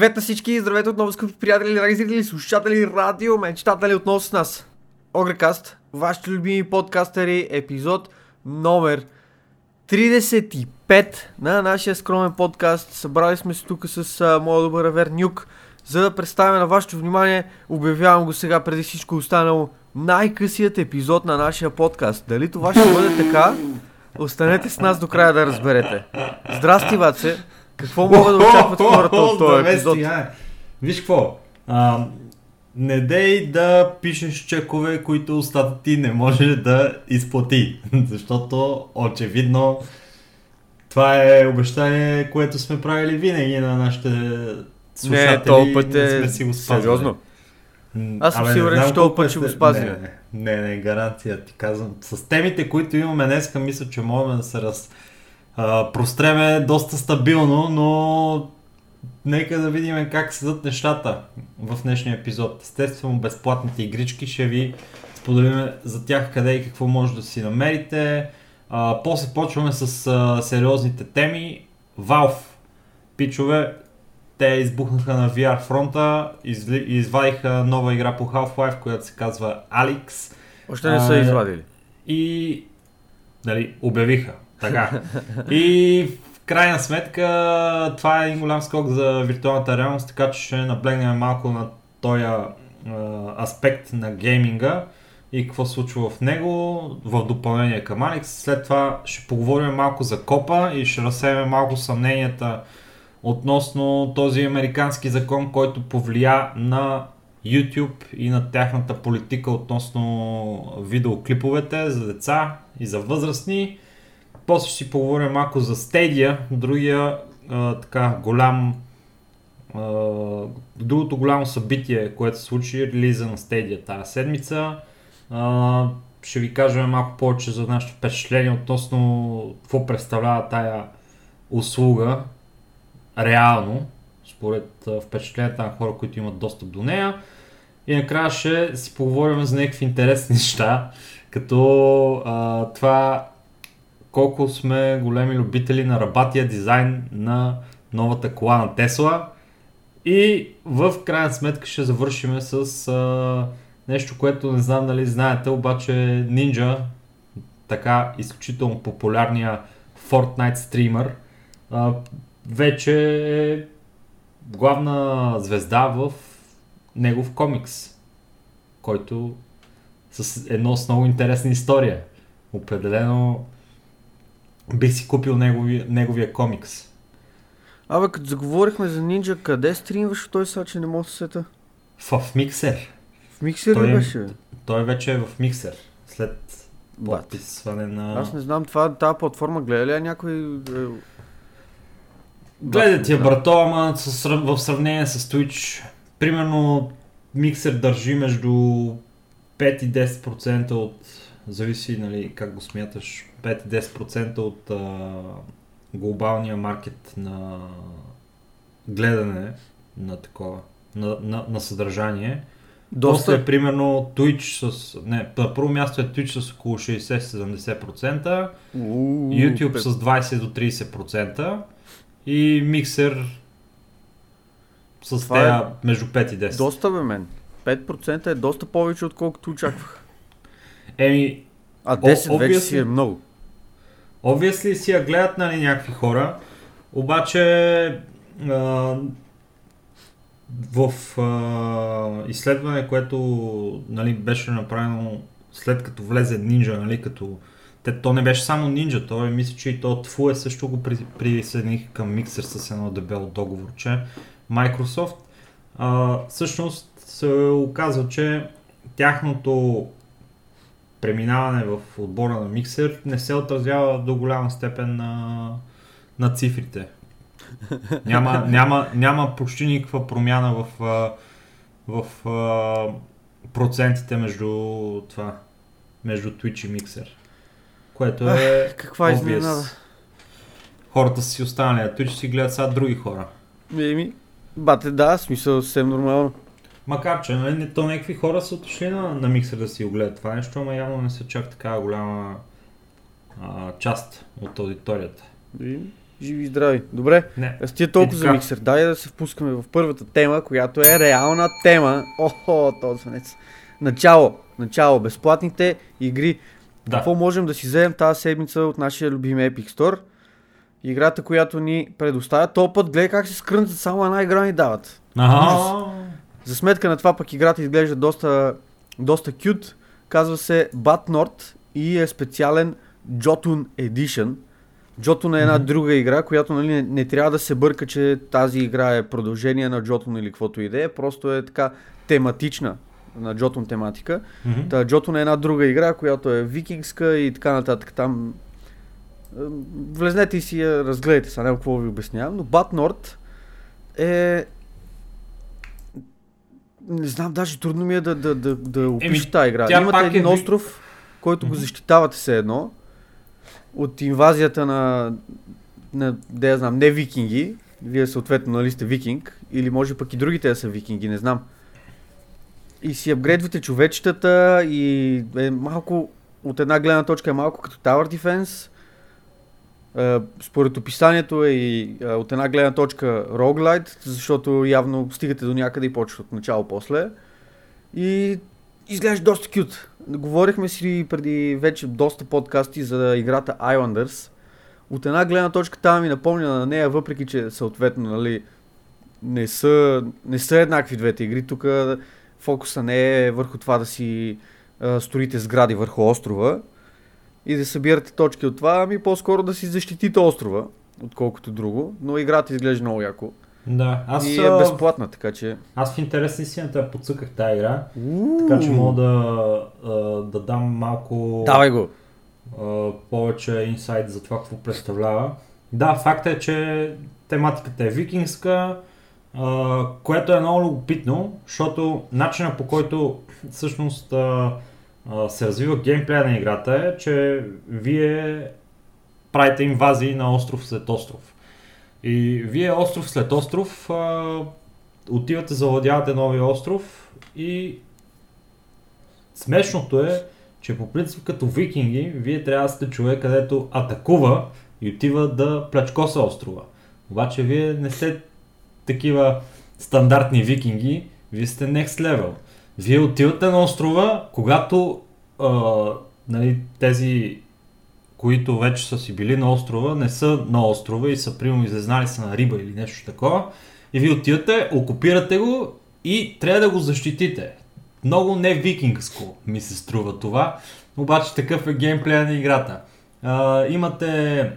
Привет на всички, здравейте отново, скъпи приятели, драги зрители, слушатели, радио, мечтатели отново с нас. Огрекаст, вашите любими подкастери, епизод номер 35 на нашия скромен подкаст. Събрали сме се тук с а, моя добър авер Нюк, за да представя на вашето внимание, обявявам го сега преди всичко останало, най-късият епизод на нашия подкаст. Дали това ще бъде така? Останете с нас до края да разберете. Здрасти, Ваце! Какво могат да очакват хората от този епизод? Виж какво, а, не дей да пишеш чекове, които устата ти не може да изплати, защото очевидно това е обещание, което сме правили винаги на нашите слушатели. Не, този път е сме си го спазвали. сериозно. Аз съм абе, сигурен, че този колко път ще го спазим. Не, не, не, гаранция ти казвам. С темите, които имаме днеска, мисля, че можем да се раз, а, простреме доста стабилно, но нека да видим как седат нещата в днешния епизод. Естествено, безплатните игрички ще ви споделим за тях къде и какво може да си намерите. А, после почваме с а, сериозните теми. Valve, пичове, те избухнаха на VR фронта, изли, извадиха нова игра по Half-Life, която се казва Alex Още не са А, извадили. и нали, обявиха. Така. И в крайна сметка това е един голям скок за виртуалната реалност, така че ще наблегнем малко на този аспект на гейминга и какво се случва в него в допълнение към Alex. След това ще поговорим малко за копа и ще разсеем малко съмненията относно този американски закон, който повлия на YouTube и на тяхната политика относно видеоклиповете за деца и за възрастни. После ще си поговорим малко за Stadia, другия а, така голям а, другото голямо събитие, което се случи, релиза на Stadia тази седмица. А, ще ви кажем малко повече за нашето впечатление относно какво представлява тая услуга реално, според впечатленията на хора, които имат достъп до нея. И накрая ще си поговорим за някакви интересни неща, като а, това колко сме големи любители на рабатия дизайн на новата кола на Тесла. И в крайна сметка ще завършим с а, нещо, което не знам дали знаете, обаче Ninja, така изключително популярния Fortnite стример, а, вече е главна звезда в негов комикс, който с едно с много интересна история. Определено бих си купил неговия, неговия комикс. Абе, като заговорихме за Ninja, къде стримваш той сега, че не мога да се сета? В, в миксер. В миксер Той ли беше? бе? Той вече е в миксер. След подписване на... Аз не знам, това, тази платформа гледа ли някой... е, Гледайте я, Да. брато, ама в сравнение с Twitch, примерно миксер държи между 5 и 10% от, зависи нали, как го смяташ, 5 и 10% от а, глобалния маркет на гледане на такова, на, на, на съдържание. Доста е примерно Twitch с... Не, на първо място е Twitch с около 60-70%, Уу, YouTube пе- с 20 до 30% и миксер с Това е тея между 5 и 10. Доста бе мен. 5% е доста повече, отколкото очаквах. Еми, А 10 вече си е много. Obviously си я гледат нали, някакви хора, обаче а, в а, изследване, което нали, беше направено след като влезе Ninja, нали, като те, то не беше само Ninja, то е, мисля, че и то Tfu е също го при, присъединих към миксер с едно дебело договорче. Microsoft. А, всъщност се оказва, че тяхното преминаване в отбора на миксер не се отразява до голяма степен на, на цифрите. Няма, няма, няма почти никаква промяна в, в а, процентите между това, между Twitch и Mixer. Което е Каква obvious. изненада. Хората си останали, а Twitch си гледат сега други хора. Еми, бате, да, смисъл съвсем нормално. Макар, че нали, не- то някакви хора са отишли на, на миксер да си го гледат това нещо, ама явно не са чак така голяма а, част от аудиторията. И, Живи и здрави. Добре, Не. с тия толкова И за миксер. Дай да се впускаме в първата тема, която е реална тема. Охо, този свинец. Начало. Начало. Безплатните игри. Да. Какво можем да си вземем тази седмица от нашия любим Epic Store? Играта, която ни предоставя. То път гледай как се скрънцат, само една игра ни дават. Ага. За сметка на това пък играта изглежда доста, доста кют. Казва се Nord и е специален Jotun Edition. Jotun е една Мгм. друга игра, която нали, не, не трябва да се бърка, че тази игра е продължение на Jotun или каквото и да е. Просто е така тематична на Jotun тематика. Мгм. Та, Jotun е една друга игра, която е викингска и така нататък. Там е, влезнете и си я разгледайте, сега няма какво ви обяснявам, но Nord е не знам, даже трудно ми е да, да, да, да опиша тази игра. Имате е един ви- остров, който го защитавате все едно от инвазията на, на да я знам, не викинги. Вие съответно нали сте викинг, или може пък и другите да са викинги, не знам. И си апгрейдвате човечетата и е малко, от една гледна точка е малко като Tower Defense. Е, според описанието е и е, от една гледна точка roguelite, защото явно стигате до някъде и почва от начало после. И изглежда доста кют. Говорихме си преди вече доста подкасти за играта Islanders. От една гледна точка там ми напомня на нея, въпреки че съответно нали, не, са, не са еднакви двете игри. Тук фокуса не е върху това да си а, строите сгради върху острова и да събирате точки от това, ами по-скоро да си защитите острова, отколкото друго. Но играта изглежда много яко. Да, аз, и е безплатна, така че... аз в интерес на истината подсъках тази игра, така че мога да, да дам малко Давай го! повече инсайт за това какво представлява. Да, факт е, че тематиката е викингска, което е много любопитно, защото начинът по който всъщност се развива геймплея на играта е, че вие правите инвазии на остров след остров. И вие остров след остров а, отивате, завладявате новия остров и смешното е, че по принцип като викинги, вие трябва да сте човек, където атакува и отива да плячкоса острова. Обаче вие не сте такива стандартни викинги, вие сте next level. Вие отивате на острова, когато а, нали, тези, които вече са си били на острова, не са на острова и са примерно излезнали са на риба или нещо такова. И вие отивате, окупирате го и трябва да го защитите. Много не викингско ми се струва това, обаче такъв е геймплея на играта. А, имате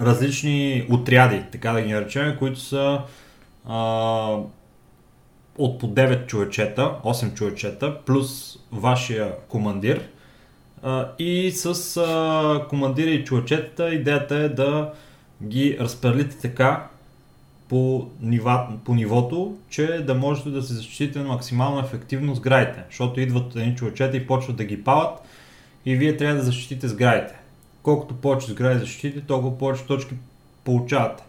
различни отряди, така да ги наречем, които са а, от по 9 човечета, 8 човечета, плюс вашия командир. И с командира и човечетата идеята е да ги разпределите така по, нива, по нивото, че да можете да се защитите максимално ефективно сградите. Защото идват едни човечета и почват да ги палят и вие трябва да защитите сградите. Колкото повече сгради защитите, толкова повече точки получавате.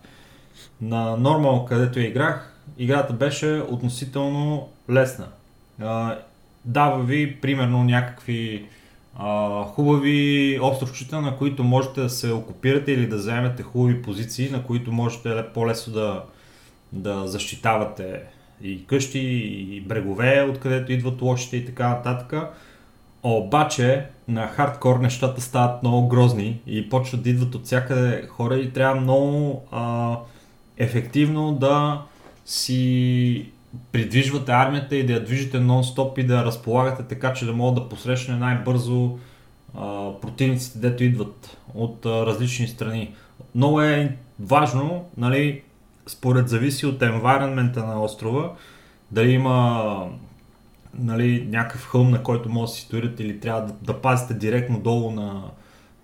На нормал, където я играх, играта беше относително лесна. А, дава ви примерно някакви а, хубави островчета, на които можете да се окупирате или да заемете хубави позиции, на които можете ле- по-лесно да, да защитавате и къщи, и брегове, откъдето идват лошите и така нататък. Обаче на хардкор нещата стават много грозни и почват да идват от всякъде хора и трябва много а, ефективно да си придвижвате армията и да я движите нон-стоп и да я разполагате така, че да могат да посрещне най-бързо а, противниците, дето идват от а, различни страни. Много е важно, нали, според зависи от environment на острова, дали има нали, някакъв хълм, на който може да си стоите или трябва да, да пазите директно долу на,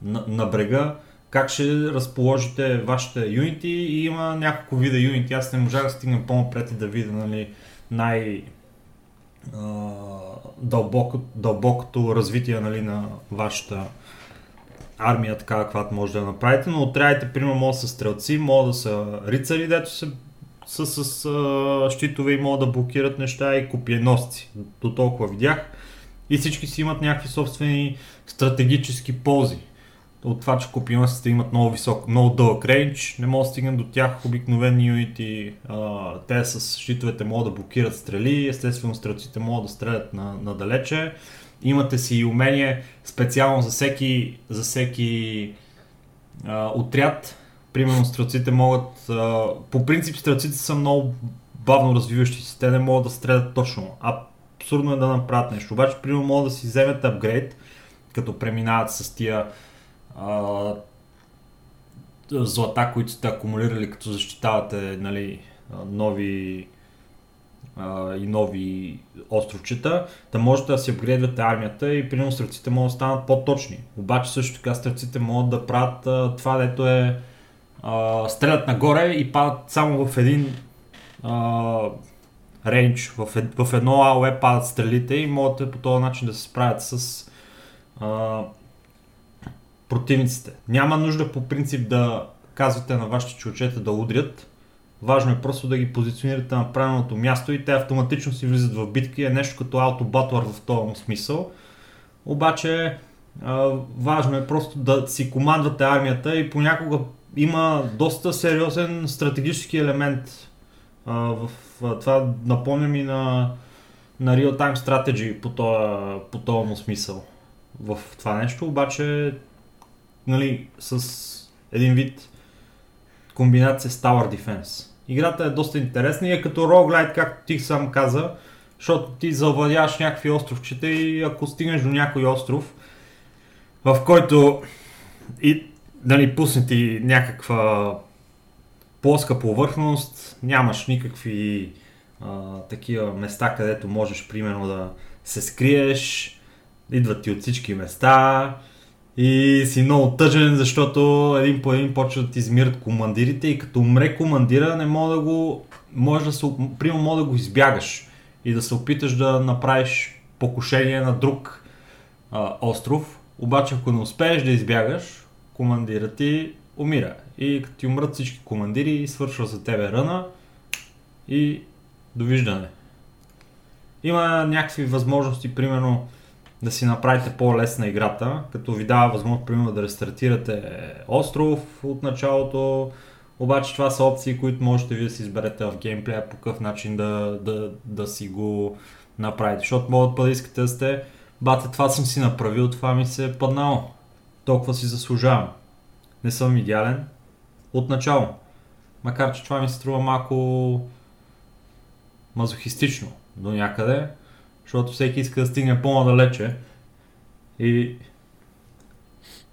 на, на брега, как ще разположите вашите юнити и има няколко вида юнити. Аз не можах да стигна по-напред и да видя нали, най- дълбоко, дълбокото развитие нали, на вашата армия, така каквато може да направите, но отрядите, примерно, могат да са стрелци, могат да са рицари, дето са, са с а, щитове и могат да блокират неща и копиеносци. До толкова видях. И всички си имат някакви собствени стратегически ползи. От това, че копионистите имат много висок, много дълъг рейндж, не могат да стигнат до тях обикновени юнити. А, те с щитовете могат да блокират стрели, естествено стрелците могат да стрелят на, надалече. Имате си и умение специално за всеки, за всеки а, отряд. Примерно стрелците могат, а, по принцип стрелците са много бавно развиващи се, те не могат да стрелят точно. Абсурдно е да направят нещо. Обаче, примерно, могат да си вземете апгрейд, като преминават с тия злата, които сте акумулирали, като защитавате нали, нови а, и нови островчета, да можете да си апгрейдвате армията и примерно стрелците могат да станат по-точни. Обаче също така стрелците могат да правят а, това, дето е а, стрелят нагоре и падат само в един а, рейндж, в, в едно АОЕ падат стрелите и могат по този начин да се справят с а, противниците. Няма нужда по принцип да казвате на вашите чучета да удрят. Важно е просто да ги позиционирате на правилното място и те автоматично си влизат в битки. Е нещо като аутобатлър в този смисъл. Обаче важно е просто да си командвате армията и понякога има доста сериозен стратегически елемент в това. Напомня ми на, на Real Time Strategy по този, по му смисъл в това нещо, обаче нали, с един вид комбинация с Tower Defense. Играта е доста интересна и е като roguelite, както ти сам каза, защото ти завладяваш някакви островчета и ако стигнеш до някой остров, в който и нали, пусне ти някаква плоска повърхност, нямаш никакви а, такива места, където можеш примерно да се скриеш, идват ти от всички места и си много тъжен, защото един по един почват да измират командирите и като умре командира не мога да го, може да се, примерно мога да го избягаш и да се опиташ да направиш покушение на друг а, остров, обаче ако не успееш да избягаш, командира ти умира. И като ти умрат всички командири, свършва за тебе ръна и довиждане. Има някакви възможности, примерно да си направите по-лесна играта, като ви дава възможност, примерно, да рестартирате остров от началото, обаче това са опции, които можете ви да си изберете в геймплея по какъв начин да, да, да си го направите. Защото могат да искате да сте, бате, това съм си направил, това ми се е паднало. Толкова си заслужавам. Не съм идеален от начало. Макар, че това ми се струва малко мазохистично до някъде, защото всеки иска да стигне по-надалече и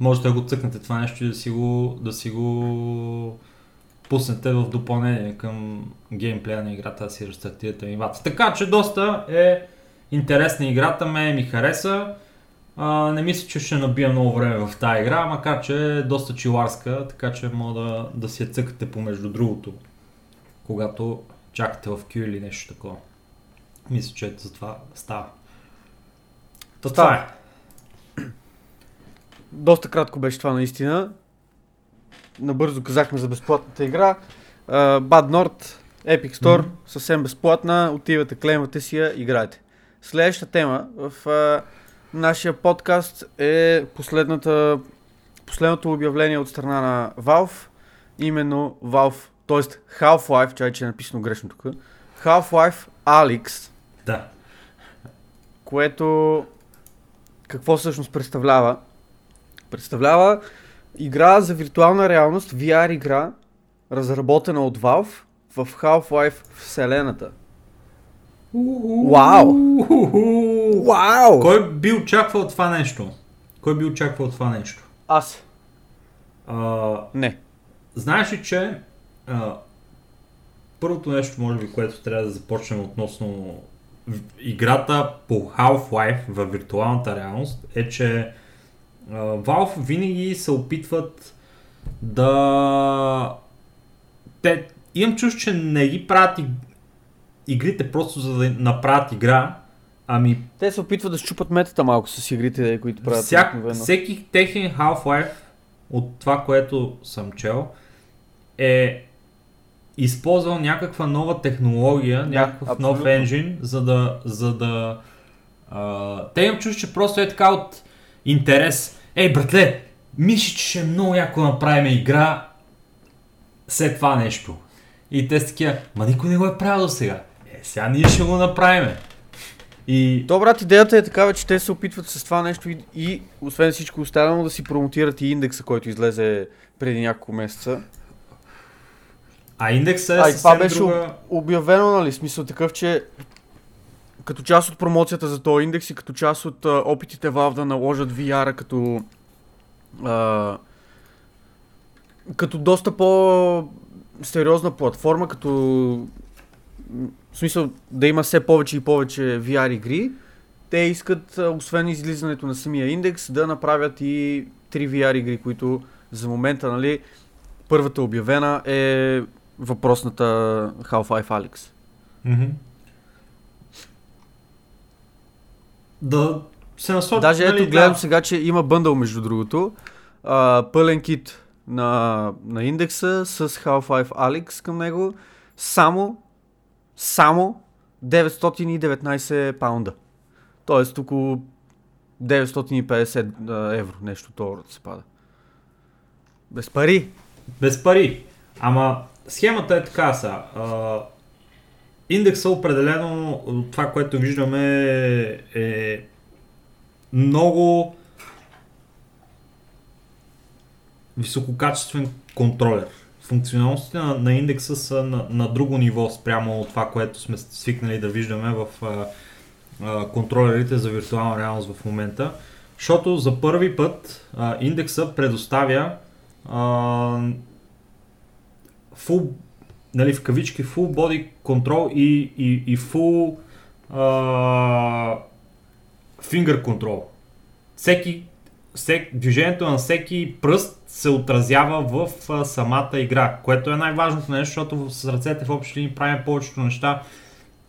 можете да го цъкнете това нещо и да си го, да си го пуснете в допълнение към геймплея на играта, да си рестартирате анимация. Така че доста е интересна играта, ме ми хареса. А, не мисля, че ще набия много време в тази игра, макар че е доста чиларска, така че мога да, да си я цъкате помежду другото, когато чакате в Q или нещо такова. Мисля, че за това става. То това е. Доста кратко беше това наистина. Набързо казахме за безплатната игра. Uh, Bad Nord, Epic Store, mm-hmm. съвсем безплатна. Отивате, клеймате си я, играйте. Следващата тема в uh, нашия подкаст е последната, последното обявление от страна на Valve. Именно Valve, т.е. Half-Life, чай, че е написано грешно тук. Half-Life Alyx да. Което какво всъщност представлява? Представлява игра за виртуална реалност, VR игра, разработена от Valve в Half-Life вселената. Вау! Вау! Кой би очаквал това нещо? Кой би очаквал това нещо? Аз. А, Не. Знаеш ли, че а, първото нещо, може би, което трябва да започнем относно играта по Half-Life в виртуалната реалност е, че Valve винаги се опитват да... Те, имам чуш, че не ги правят игрите просто за да направят игра, ами... Те се опитват да щупат метата малко с игрите, които правят. Всяк, всеки техен Half-Life от това, което съм чел, е използвал някаква нова технология, да, някакъв абсолютно. нов енжин, за да... За да а, те имам чуш, че просто е така от интерес. Ей, братле, мисля, че ще е много яко направим игра след това нещо. И те са такива, ма никой не го е правил до сега. Е, сега ние ще го направим. И То, брат, идеята е такава, че те се опитват с това нещо и, и освен всичко останало, да си промотират и индекса, който излезе преди няколко месеца. А индексът е А, и това съвсем беше друга... обявено, нали? Смисъл такъв, че като част от промоцията за този индекс и като част от а, опитите Valve да наложат VR-а като а, като доста по сериозна платформа, като в смисъл да има все повече и повече VR игри, те искат, освен излизането на самия индекс, да направят и три VR игри, които за момента, нали, първата обявена е въпросната Half-Life Alyx. Мгм. Да се насочи. Даже нали, ето гледам да. сега, че има бъндъл между другото. А, пълен кит на, на индекса с Half-Life Alyx към него. Само, само 919 паунда. Тоест около 950 а, евро, нещо да се пада. Без пари. Без пари. Ама схемата е така са. А, индекса определено, това, което виждаме е много висококачествен контролер. Функционалностите на, на индекса са на, на друго ниво спрямо от това, което сме свикнали да виждаме в а, а, контролерите за виртуална реалност в момента. Защото за първи път а, индекса предоставя а, full, нали, в кавички, full body control и, и, и full а, finger. Всеки, всек, движението на всеки пръст се отразява в а, самата игра, което е най-важното нещо, защото с ръцете в общи линии правим повечето неща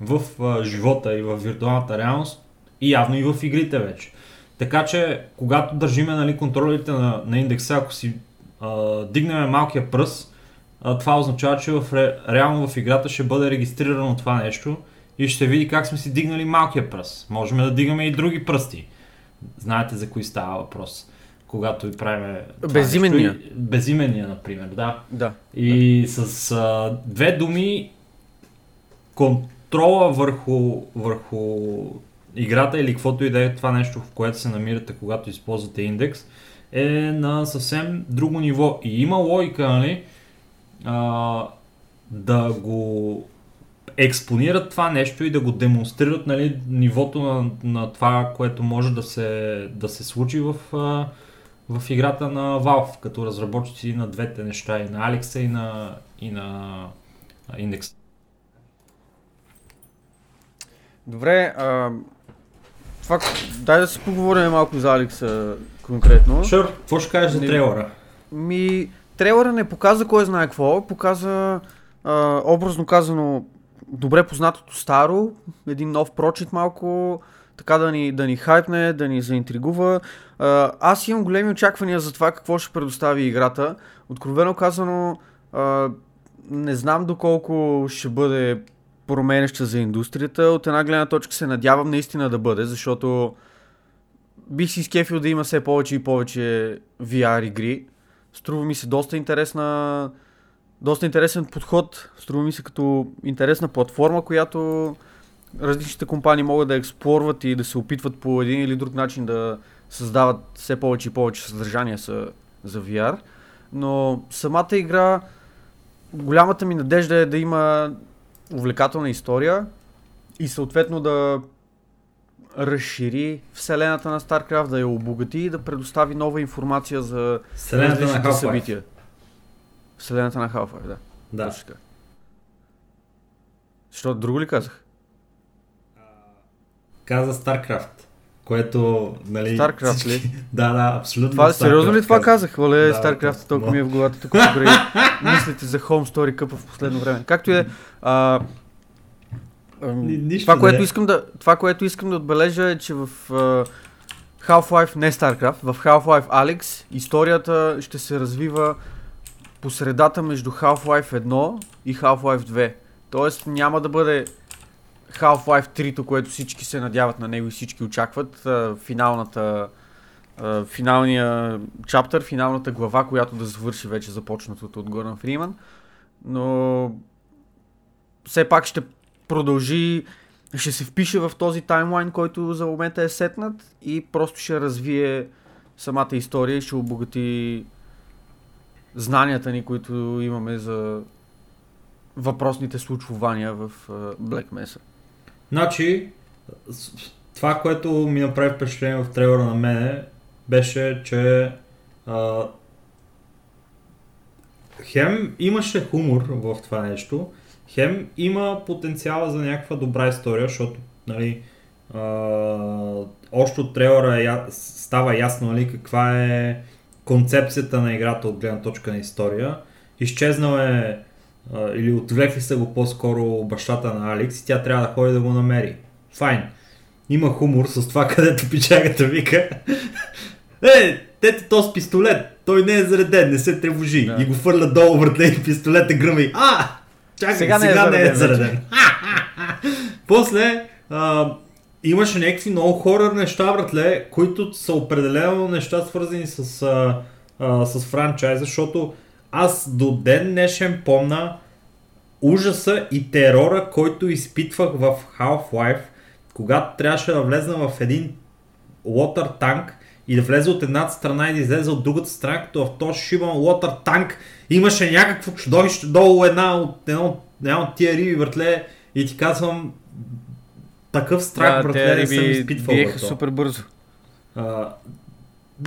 в а, живота и в виртуалната реалност и явно и в игрите вече. Така че, когато държиме нали, контролите на, на индекса, ако си а, дигнем малкия пръст, това означава, че в, ре, реално в играта ще бъде регистрирано това нещо и ще види как сме си дигнали малкия пръст. Можем да дигаме и други пръсти. Знаете за кои става въпрос, когато ви правим Безименния. Безименния, например, да. Да. И с а, две думи контрола върху, върху играта или каквото и да е това нещо, в което се намирате, когато използвате индекс, е на съвсем друго ниво. И има логика, нали, а, да го експонират това нещо и да го демонстрират нали, нивото на, на това, което може да се, да се случи в, в играта на Valve, като разработчици на двете неща, и на Alexa, и на, и на Index. Добре, а, това, дай да си поговорим малко за Алекса конкретно. Шур, какво ще кажеш за Не- трейлера? Ми, трейлера не показа кой знае какво, показа а, образно казано добре познатото старо, един нов прочит малко, така да ни, да ни хайпне, да ни заинтригува. А, аз имам големи очаквания за това какво ще предостави играта. Откровено казано, а, не знам доколко ще бъде променеща за индустрията. От една гледна точка се надявам наистина да бъде, защото бих си изкефил да има все повече и повече VR игри. Струва ми се доста интересна, доста интересен подход. Струва ми се като интересна платформа, която различните компании могат да експлорват и да се опитват по един или друг начин да създават все повече и повече съдържание за, за VR. Но самата игра, голямата ми надежда е да има увлекателна история и съответно да разшири вселената на StarCraft, да я обогати и да предостави нова информация за Вселената на различните Half-Life. събития. Вселената на Half-Life, да. Да. Точно така. Защото друго ли казах? Каза StarCraft, което, нали... StarCraft всички- ли? Да, да, абсолютно. Това сериозно ли StarCraft това казах? Оле, Да, StarCraft толкова но- ми е в главата, тук мислите за Home Story Cup в последно време. Както е. а, нищо това, което е. искам да, това, което искам да отбележа е, че в а, Half-Life, не StarCraft, в Half-Life Alyx историята ще се развива по средата между Half-Life 1 и Half-Life 2. Тоест няма да бъде Half-Life 3, което всички се надяват на него и всички очакват, а, финалната а, финалния чаптър, финалната глава, която да завърши вече започнатото от Горан Фриман. Но все пак ще продължи, ще се впише в този таймлайн, който за момента е сетнат и просто ще развие самата история и ще обогати знанията ни, които имаме за въпросните случвания в Black Mesa. Значи, това, което ми направи впечатление в трейлера на мене, беше, че а, хем имаше хумор в това нещо, хем има потенциала за някаква добра история, защото нали, а, още от трейлера я, става ясно нали, каква е концепцията на играта от гледна точка на история. Изчезнал е а, или отвлекли са го по-скоро бащата на Алекс и тя трябва да ходи да го намери. Файн. Има хумор с това, където пичагата вика Е, тете то с пистолет, той не е зареден, не се тревожи. Да. И го фърля долу въртле и пистолет е гръми. А, чакай, сега, сега не е зареден. Не е зареден. После а, имаше някакви много хорър неща, братле, които са определено неща свързани с, а, а, с франчайза, защото аз до ден днешен помна ужаса и терора, който изпитвах в Half-Life, когато трябваше да влезна в един лотър танк и да влезе от едната страна и да излезе от другата страна, като в този шибан лотър танк имаше някакво чудовище долу една от, една от, една от тия риби въртле и ти казвам такъв страх, да, братле, не съм изпитвал. Биеха супер бързо. А,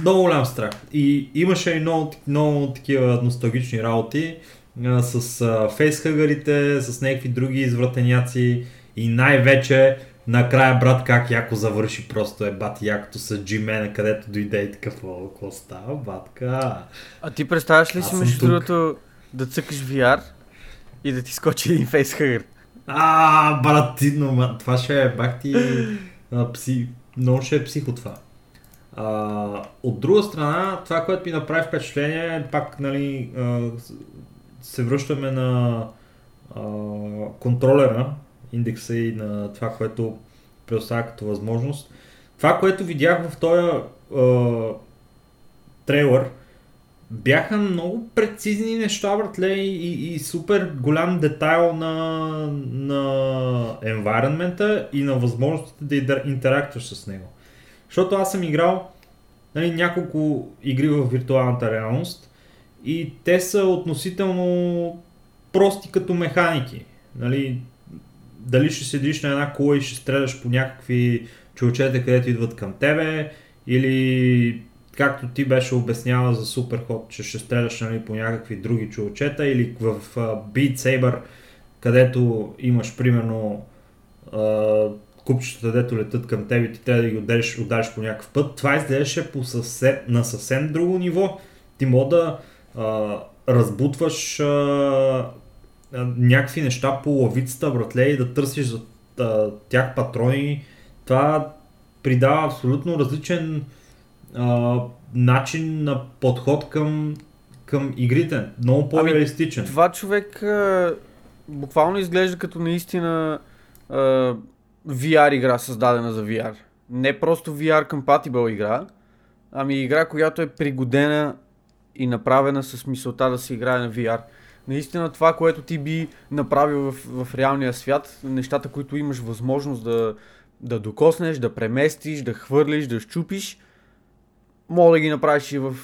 много голям страх. И имаше и много, много такива носталгични работи а, с а, фейсхъгарите, с някакви други извратеняци и най-вече накрая брат как яко завърши просто е бати якото с Джимена, където дойде и такъв, какво става, батка? А ти представяш ли си между другото да цъкаш VR и да ти скочи един фейсхъгър? А, брат, ти, но, това ще е бах ти а, пси, много ще е психо това. А, от друга страна, това, което ми направи впечатление, пак нали, а, се връщаме на а, контролера, индекса и на това, което предоставя като възможност. Това, което видях в този а, трейлър, бяха много прецизни неща, братле, и, и супер голям детайл на, на environment и на възможностите да интерактуваш с него. Защото аз съм играл нали, няколко игри в виртуалната реалност и те са относително прости като механики. Нали, дали ще седиш на една кула и ще стреляш по някакви чулчета, където идват към тебе, или както ти беше обяснява за Суперход, че ще стреляш нали, по някакви други чулчета, или в Beat Saber, където имаш примерно uh, купчета, дето летат към теб и ти трябва да ги удариш, удариш по някакъв път. Това изглеждаше съвсем, на съвсем друго ниво. Ти мога да uh, разбутваш uh, някакви неща по лавицата, братле, и да търсиш за тях патрони, това придава абсолютно различен а, начин на подход към, към игрите. Много по-реалистичен. Ами, това човек а, буквално изглежда като наистина а, VR игра, създадена за VR. Не просто VR compatible игра, ами игра, която е пригодена и направена с мисълта да се играе на VR наистина това, което ти би направил в, в реалния свят, нещата, които имаш възможност да, да докоснеш, да преместиш, да хвърлиш, да щупиш, мога да ги направиш и в,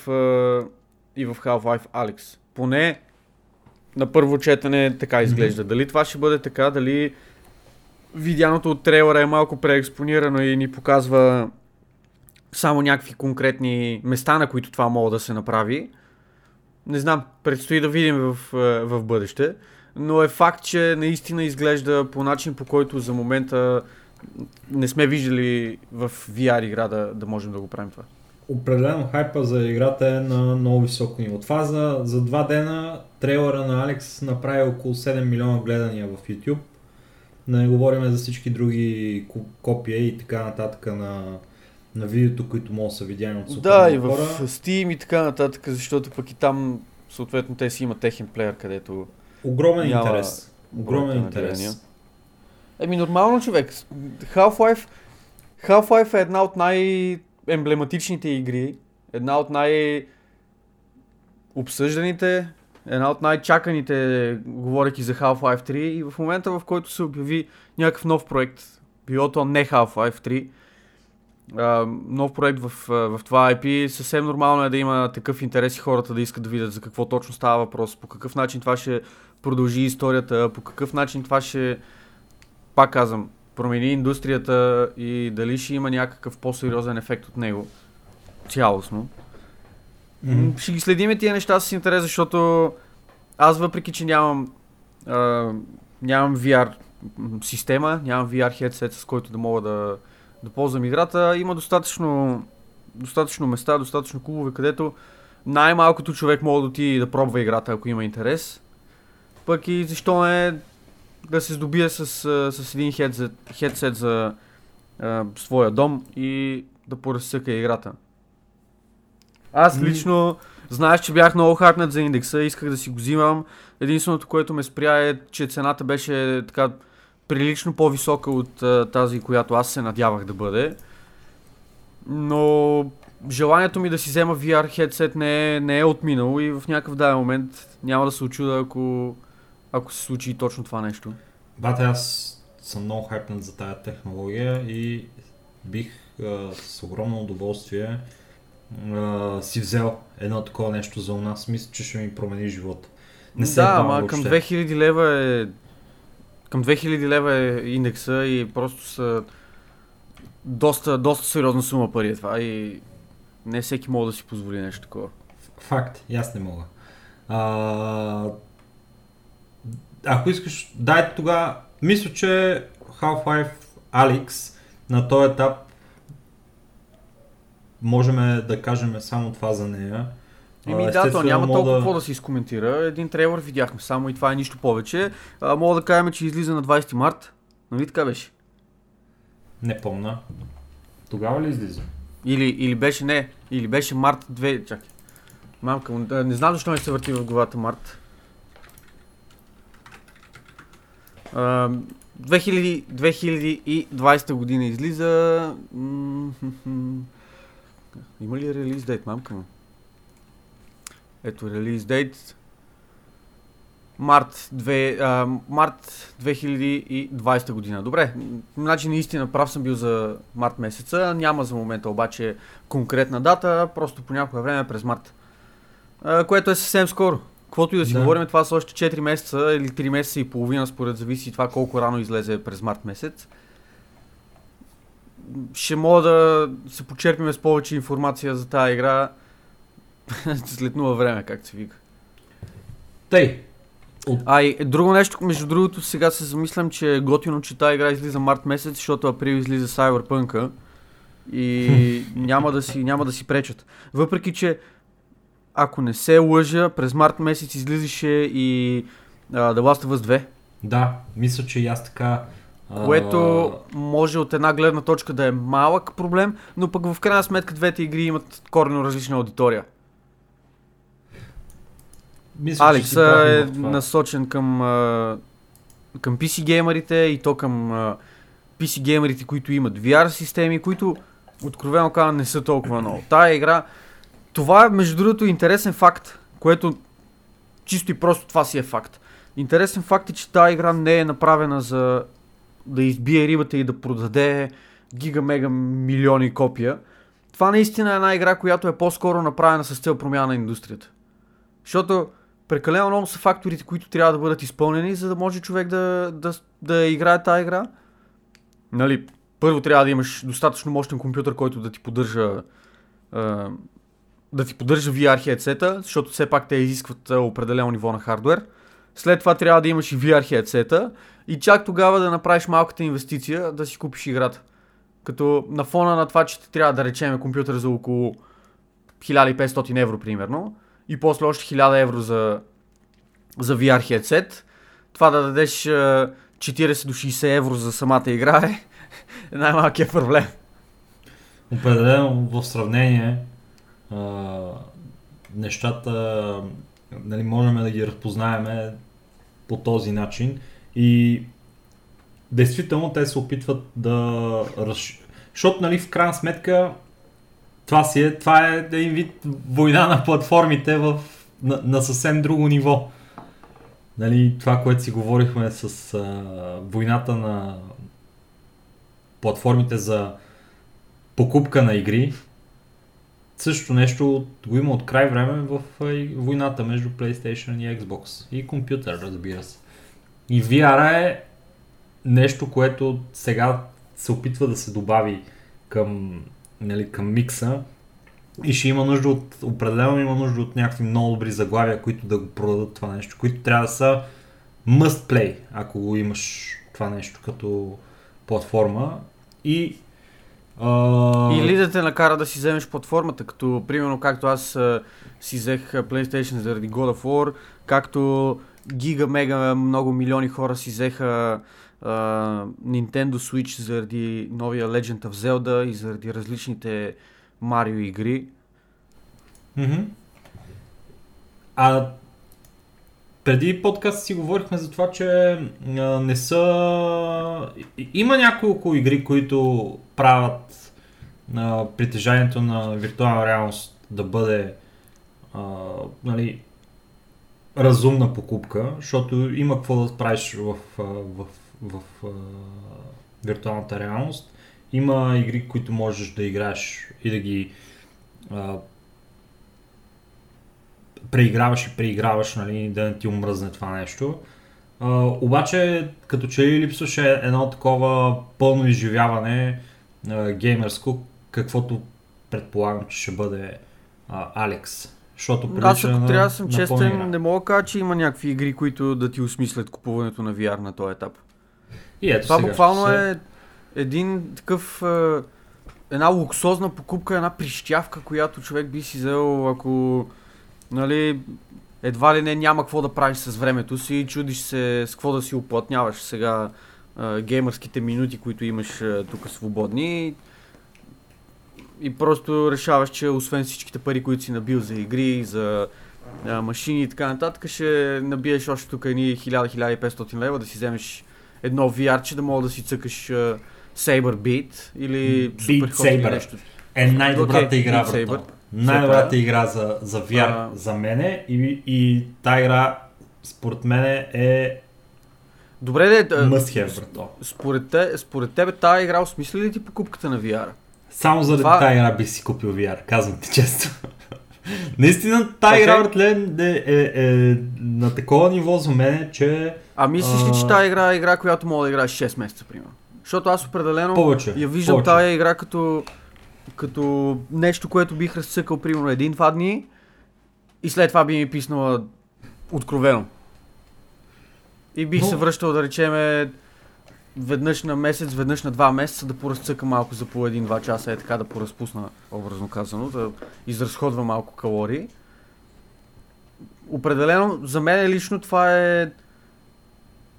и в Half-Life Alex. Поне на първо четене така изглежда. Mm-hmm. Дали това ще бъде така, дали видяното от трейлера е малко преекспонирано и ни показва само някакви конкретни места, на които това мога да се направи не знам, предстои да видим в, е, в бъдеще, но е факт, че наистина изглежда по начин, по който за момента не сме виждали в VR игра да, да можем да го правим това. Определено хайпа за играта е на много високо ниво. Това за, за два дена трейлера на Алекс направи около 7 милиона гледания в YouTube. Не говорим за всички други копия и така нататък на на видеото, които могат да са видяни от супер Да, и в Steam и така нататък, защото пък и там съответно те си имат техен плеер, където Огромен няма интерес. Огромен интерес. Еми нормално човек. Half-Life, Half-Life е една от най най-емблематичните игри, една от най- обсъжданите, една от най-чаканите, говоряки за Half-Life 3 и в момента в който се обяви някакъв нов проект, било то не Half-Life 3, а, нов проект в, в това IP, съвсем нормално е да има такъв интерес и хората да искат да видят за какво точно става въпрос, по какъв начин това ще продължи историята, по какъв начин това ще, пак казвам, промени индустрията и дали ще има някакъв по-сериозен ефект от него цялостно. Mm-hmm. Ще ги следиме тия неща с интерес, защото аз въпреки, че нямам, а, нямам VR система, нямам VR headset, с който да мога да, да ползвам играта, има достатъчно, достатъчно места, достатъчно клубове, където най-малкото човек може да отиде да пробва играта, ако има интерес. Пък и защо не да се здобие с, с един хедсет, хедсет за а, своя дом и да поразсъка играта. Аз лично, знаеш, че бях много хакнат за индекса, исках да си го взимам. Единственото, което ме спря е, че цената беше така прилично по-висока от а, тази, която аз се надявах да бъде. Но желанието ми да си взема VR headset не е, не е отминало и в някакъв даден момент няма да се очуда, ако, ако се случи точно това нещо. Бате, аз съм много хайпнат за тази технология и бих а, с огромно удоволствие а, си взел едно такова нещо за у нас. Мисля, че ще ми промени живота. Не се да, ама към 2000 лева е към 2000 лева е индекса и просто са доста, доста сериозна сума пари е това и не всеки може да си позволи нещо такова. Факт, и аз не мога. А, ако искаш, дай тогава, мисля, че Half-Life Alyx на този етап можем да кажем само това за нея. Еми да, то няма толкова да... какво да се изкоментира. Един трейлър видяхме само и това е нищо повече. А, мога да кажем, че излиза на 20 март. Нали така беше? Не помна. Тогава ли излиза? Или, или беше не, или беше март 2... Чакай. Мамка, не знам защо ми се върти в главата март. 2000, 2020 година излиза... Има ли релиз дейт, мамка му? Ето релиз дейт. Март, 2, а, март 2020 година. Добре, значи наистина прав съм бил за март месеца. Няма за момента обаче конкретна дата, просто по някое време през март. А, което е съвсем скоро. Каквото и да си да. говорим, това са още 4 месеца или 3 месеца и половина, според зависи това колко рано излезе през март месец. Ще мога да се почерпим с повече информация за тази игра след нова време, както се вика. Тъй. От... А и друго нещо, между другото, сега се замислям, че е готино, че тази игра излиза март месец, защото април излиза Cyberpunk и няма да, си, няма да си пречат. Въпреки, че ако не се лъжа, през март месец излизаше и uh, The Last of Us 2. Да, мисля, че и аз така... Което може от една гледна точка да е малък проблем, но пък в крайна сметка двете игри имат коренно различна аудитория. Мисля, Алекс е насочен към, към PC геймерите и то към PC геймерите, които имат VR системи, които откровено казвам не са толкова много. Тая игра, това е между другото интересен факт, което чисто и просто това си е факт. Интересен факт е, че тази игра не е направена за да избие рибата и да продаде гига-мега милиони копия. Това наистина е една игра, която е по-скоро направена с цел промяна на индустрията. Защото прекалено много са факторите, които трябва да бъдат изпълнени, за да може човек да, да, да играе тази игра. Нали, първо трябва да имаш достатъчно мощен компютър, който да ти поддържа да ти поддържа VR хедсета, защото все пак те изискват определено ниво на хардвер. След това трябва да имаш и VR хедсета и чак тогава да направиш малката инвестиция да си купиш играта. Като на фона на това, че ти трябва да речеме компютър за около 1500 евро примерно и после още 1000 евро за, за VR хедсет, това да дадеш 40 до 60 евро за самата игра е най-малкият проблем. Определено в сравнение а, нещата нали, можем да ги разпознаем по този начин и действително те се опитват да разш... Защото нали, в крайна сметка това, си е, това е един вид война на платформите в, на, на съвсем друго ниво. Нали, това, което си говорихме с а, войната на платформите за покупка на игри, също нещо го има от край време в войната между PlayStation и Xbox. И компютър, разбира се. И VR е нещо, което сега се опитва да се добави към, нали, към микса и ще има нужда от, определено има нужда от някакви много добри заглавия, които да го продадат това нещо, които трябва да са must play, ако го имаш това нещо като платформа. И Uh... Или да те накара да си вземеш платформата, като примерно както аз uh, си взех PlayStation заради God of War, както гига, мега, много милиони хора си взеха Nintendo Switch заради новия Legend of Zelda и заради различните Марио игри. Mm-hmm. А преди подкаст си говорихме за това, че а, не са... Има няколко игри, които правят а, притежанието на виртуална реалност да бъде а, нали, разумна покупка, защото има какво да правиш в, в, в, в виртуалната реалност. Има игри, които можеш да играеш и да ги а, преиграваш и преиграваш, нали, да не ти омръзне това нещо. А, обаче, като че ли липсваше едно такова пълно изживяване а, геймерско, каквото предполагам, че ще бъде а, Алекс. Защото Аз ако на, трябва да съм честен, не мога да кажа, че има някакви игри, които да ти осмислят купуването на VR на този етап. И ето Това сега, буквално се... е един такъв една луксозна покупка, една прищявка, която човек би си взел, ако нали, едва ли не няма какво да правиш с времето си и чудиш се с какво да си оплътняваш сега а, геймърските минути, които имаш тук свободни. И просто решаваш, че освен всичките пари, които си набил за игри, за а, машини и така нататък, ще набиеш още тук едни 1000-1500 лева да си вземеш едно VR, че да мога да си цъкаш а, Saber Beat или Beat Saber нещо. Е най-добрата okay, игра, Saber. Най-добрата игра за, за VR а... за мене и, и тази игра според мен е Добре, де, must have. Според, те, според тебе тази игра осмисли ли ти покупката на VR? Само заради Това... тази игра би си купил VR, казвам ти често. Наистина, тази игра, е, е, е, на такова ниво за мен, че... А мислиш ли, че тази игра е игра, която мога да играеш 6 месеца, примерно? Защото аз определено повече, я виждам повече. тази игра като, като нещо, което бих разцъкал примерно един-два дни и след това би ми писнала откровено. И бих Но... се връщал да речеме веднъж на месец, веднъж на два месеца да поразцъка малко за по един-два часа, е така да поразпусна, образно казано, да изразходва малко калории. Определено, за мен лично това е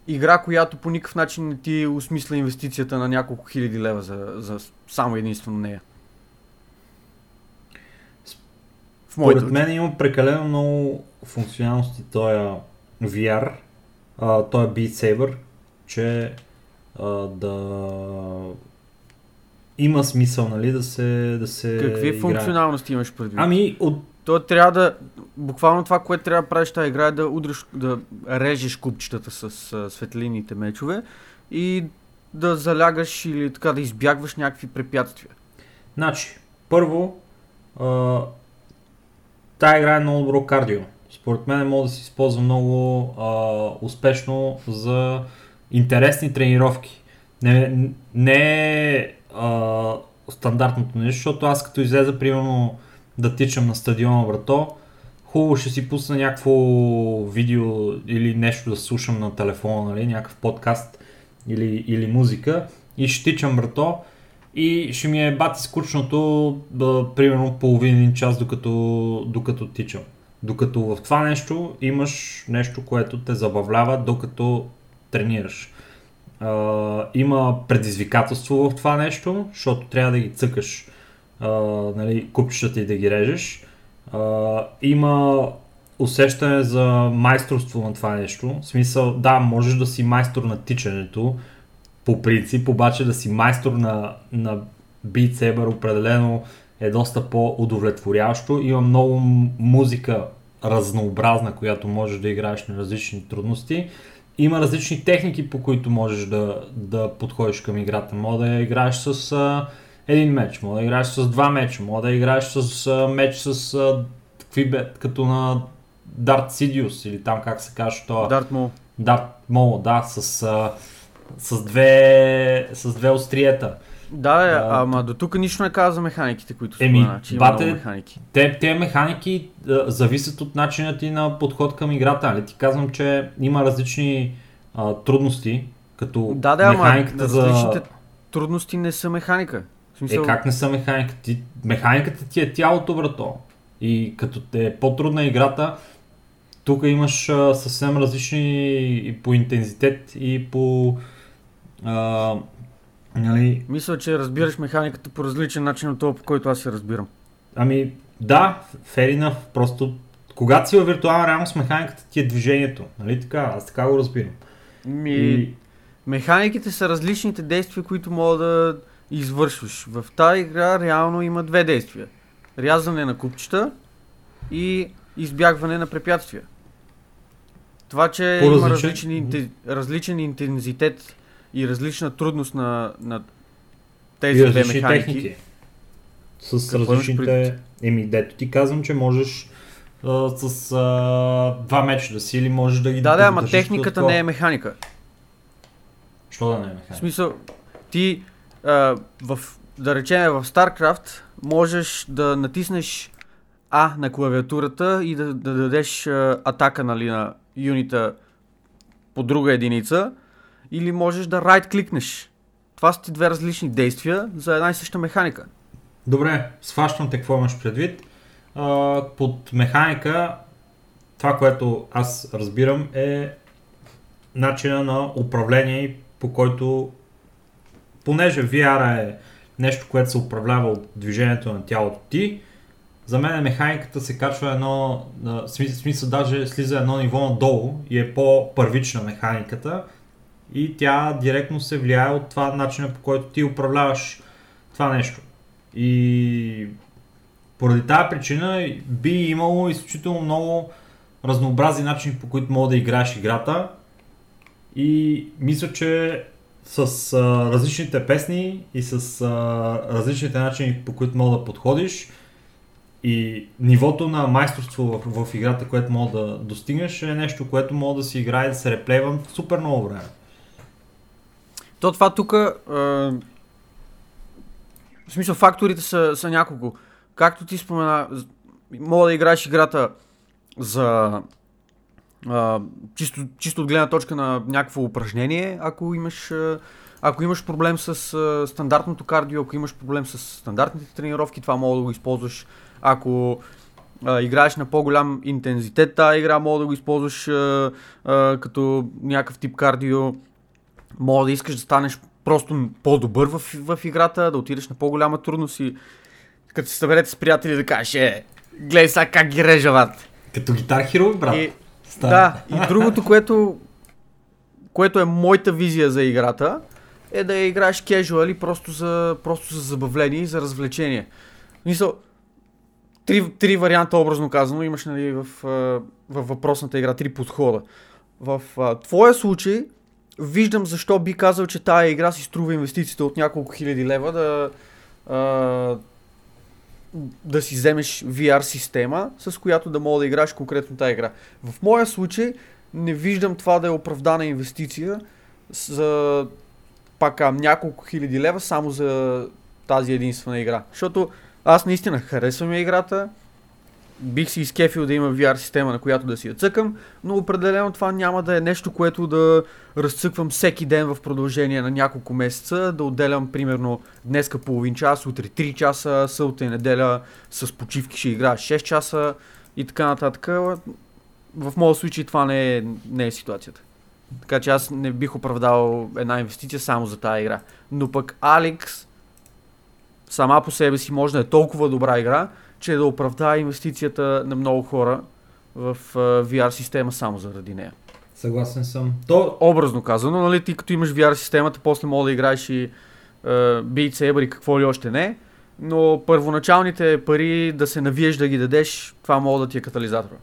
игра, която по никакъв начин не ти осмисля инвестицията на няколко хиляди лева за, за само единствено нея. В Според мен има прекалено много функционалности този VR, този Beat Saber, че а, да има смисъл, нали, да се, да се Какви играе. функционалности имаш предвид? Ами, от... То трябва да, буквално това, което трябва да правиш тази игра е да удреш, да режеш купчетата с а, светлините мечове и да залягаш или така да избягваш някакви препятствия. Значи, първо, а, тая игра е много добро кардио. Според мен може да се използва много а, успешно за интересни тренировки. Не, не е стандартното нещо, защото аз като излеза примерно да тичам на стадиона брато, хубаво ще си пусна някакво видео или нещо да слушам на телефона, нали, някакъв подкаст или, или музика и ще тичам брато и ще ми е бати скучното да, примерно половин час докато, докато тичам. Докато в това нещо имаш нещо, което те забавлява докато тренираш. Uh, има предизвикателство в това нещо, защото трябва да ги цъкаш uh, нали, купчетата и да ги режеш. Uh, има усещане за майсторство на това нещо. В смисъл, да, можеш да си майстор на тичането, по принцип, обаче да си майстор на, на Beat определено е доста по-удовлетворяващо. Има много музика разнообразна, която можеш да играеш на различни трудности. Има различни техники, по които можеш да, да подходиш към играта. Мога да я играеш с а, един меч, мога да играеш с два меча, мога да играеш с а, меч с а, какви бе, като на Darth Sidious или там как се казва това. Дарт Мол. Darth Maul, да, с, а, с, две, с две остриета. Да, да, Да. ама до тук нищо не каза за механиките, които Еми, спомена, че бате- механики. Те, те механики а, зависят от начина ти на подход към играта. Нали? Ти казвам, че има различни а, трудности, като Да, да, ама механиката за... различните трудности не са механика. В смисъл, Е, как не са механика? Ти, механиката ти е тялото, брато. И като те е по-трудна играта, тук имаш а, съвсем различни и по интензитет и по... А, нали, Мисля, че разбираш механиката по различен начин от това, по който аз я разбирам. Ами, да, enough. Просто, когато си във виртуална реалност, механиката ти е движението. Нали така? Аз така го разбирам. Ми, И, Механиките са различните действия, които мога да извършваш. В тази игра реално има две действия. Рязане на купчета и избягване на препятствия. Това, че има различен, инте- различен интензитет и различна трудност на, на тези две механики. техники. С Какво различните... Еми, дето ти казвам, че можеш а, с а, два меча да си или можеш да ги Да, да, ама техниката не е механика. Що да не е В механика? смисъл, ти а, в, да речем в StarCraft можеш да натиснеш А на клавиатурата и да, да дадеш а, атака нали, на юнита по друга единица или можеш да right кликнеш. Това са ти две различни действия за една и съща механика. Добре, сващам те какво имаш предвид. Под механика, това, което аз разбирам е начина на управление, по който, понеже VR е нещо, което се управлява от движението на тялото ти, за мен механиката се качва едно, смисъл, смисъл даже слиза едно ниво надолу и е по-първична механиката и тя директно се влияе от това начина по който ти управляваш това нещо. И поради тази причина би имало изключително много разнообразни начини по които мога да играеш играта и мисля, че с а, различните песни и с а, различните начини по които мога да подходиш и нивото на майсторство в, в играта, което мога да достигнеш е нещо, което мога да си играе и да се реплейвам супер много време. То това тук, в смисъл факторите са, са няколко. Както ти спомена, мога да играеш играта за а, чисто, чисто от гледна точка на някакво упражнение, ако имаш, а, ако имаш проблем с а, стандартното кардио, ако имаш проблем с стандартните тренировки, това мога да го използваш. Ако а, играеш на по-голям интензитет тази игра, мога да го използваш а, а, като някакъв тип кардио. Мога да искаш да станеш просто по-добър в, в играта, да отидеш на по-голяма трудност и като се съберете с приятели да кажеш, е, гледай сега как ги режа, бат. Като гитар хиро, брат. И, Стара. да, и другото, което, което е моята визия за играта, е да я играеш кежуали просто за, просто за забавление и за развлечение. Мисъл, три, три варианта образно казано имаш нали, в, в въпросната игра, три подхода. В а, твоя случай виждам защо би казал, че тая игра си струва инвестициите от няколко хиляди лева да, а, да си вземеш VR система, с която да мога да играеш конкретно тази игра. В моя случай не виждам това да е оправдана инвестиция за пак казвам, няколко хиляди лева само за тази единствена игра. Защото аз наистина харесвам играта, бих си изкефил да има VR система, на която да си я цъкам, но определено това няма да е нещо, което да разцъквам всеки ден в продължение на няколко месеца, да отделям примерно днеска половин час, утре 3 часа, събота и неделя с почивки ще играя 6 часа и така нататък. В моят случай това не е, не е ситуацията. Така че аз не бих оправдал една инвестиция само за тази игра. Но пък Алекс сама по себе си може да е толкова добра игра, че да оправдава инвестицията на много хора в VR система само заради нея. Съгласен съм. То, Образно казано, нали, ти като имаш VR системата, после мога да играеш и uh, Beat Saber и какво ли още не. но първоначалните пари да се навиеш да ги дадеш, това мога да ти е катализатора.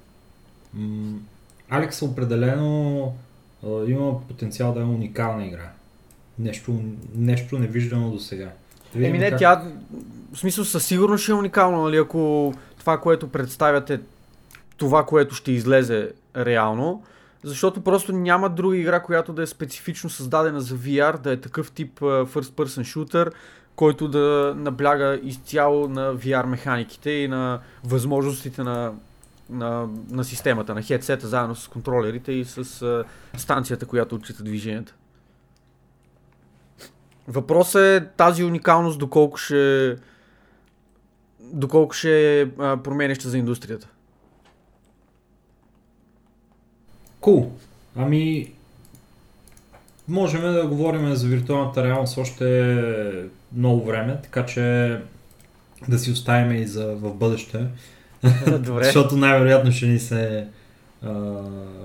М, Алекс определено а, има потенциал да е уникална игра. Нещо, нещо невиждано до сега. Еми не, как- тя, в смисъл със сигурност ще е уникално, нали, ако това, което представяте, това, което ще излезе реално, защото просто няма друга игра, която да е специфично създадена за VR, да е такъв тип first person shooter, който да набляга изцяло на VR механиките и на възможностите на, на, на системата, на хедсета, заедно с контролерите и с а, станцията, която отчита движенията. Въпросът е тази уникалност доколко ще доколко ще е а, променеща за индустрията. Кул. Ами, можем да говорим за виртуалната реалност още много време, така че да си оставим и за в бъдеще. Добре. Защото най-вероятно ще ни се... А,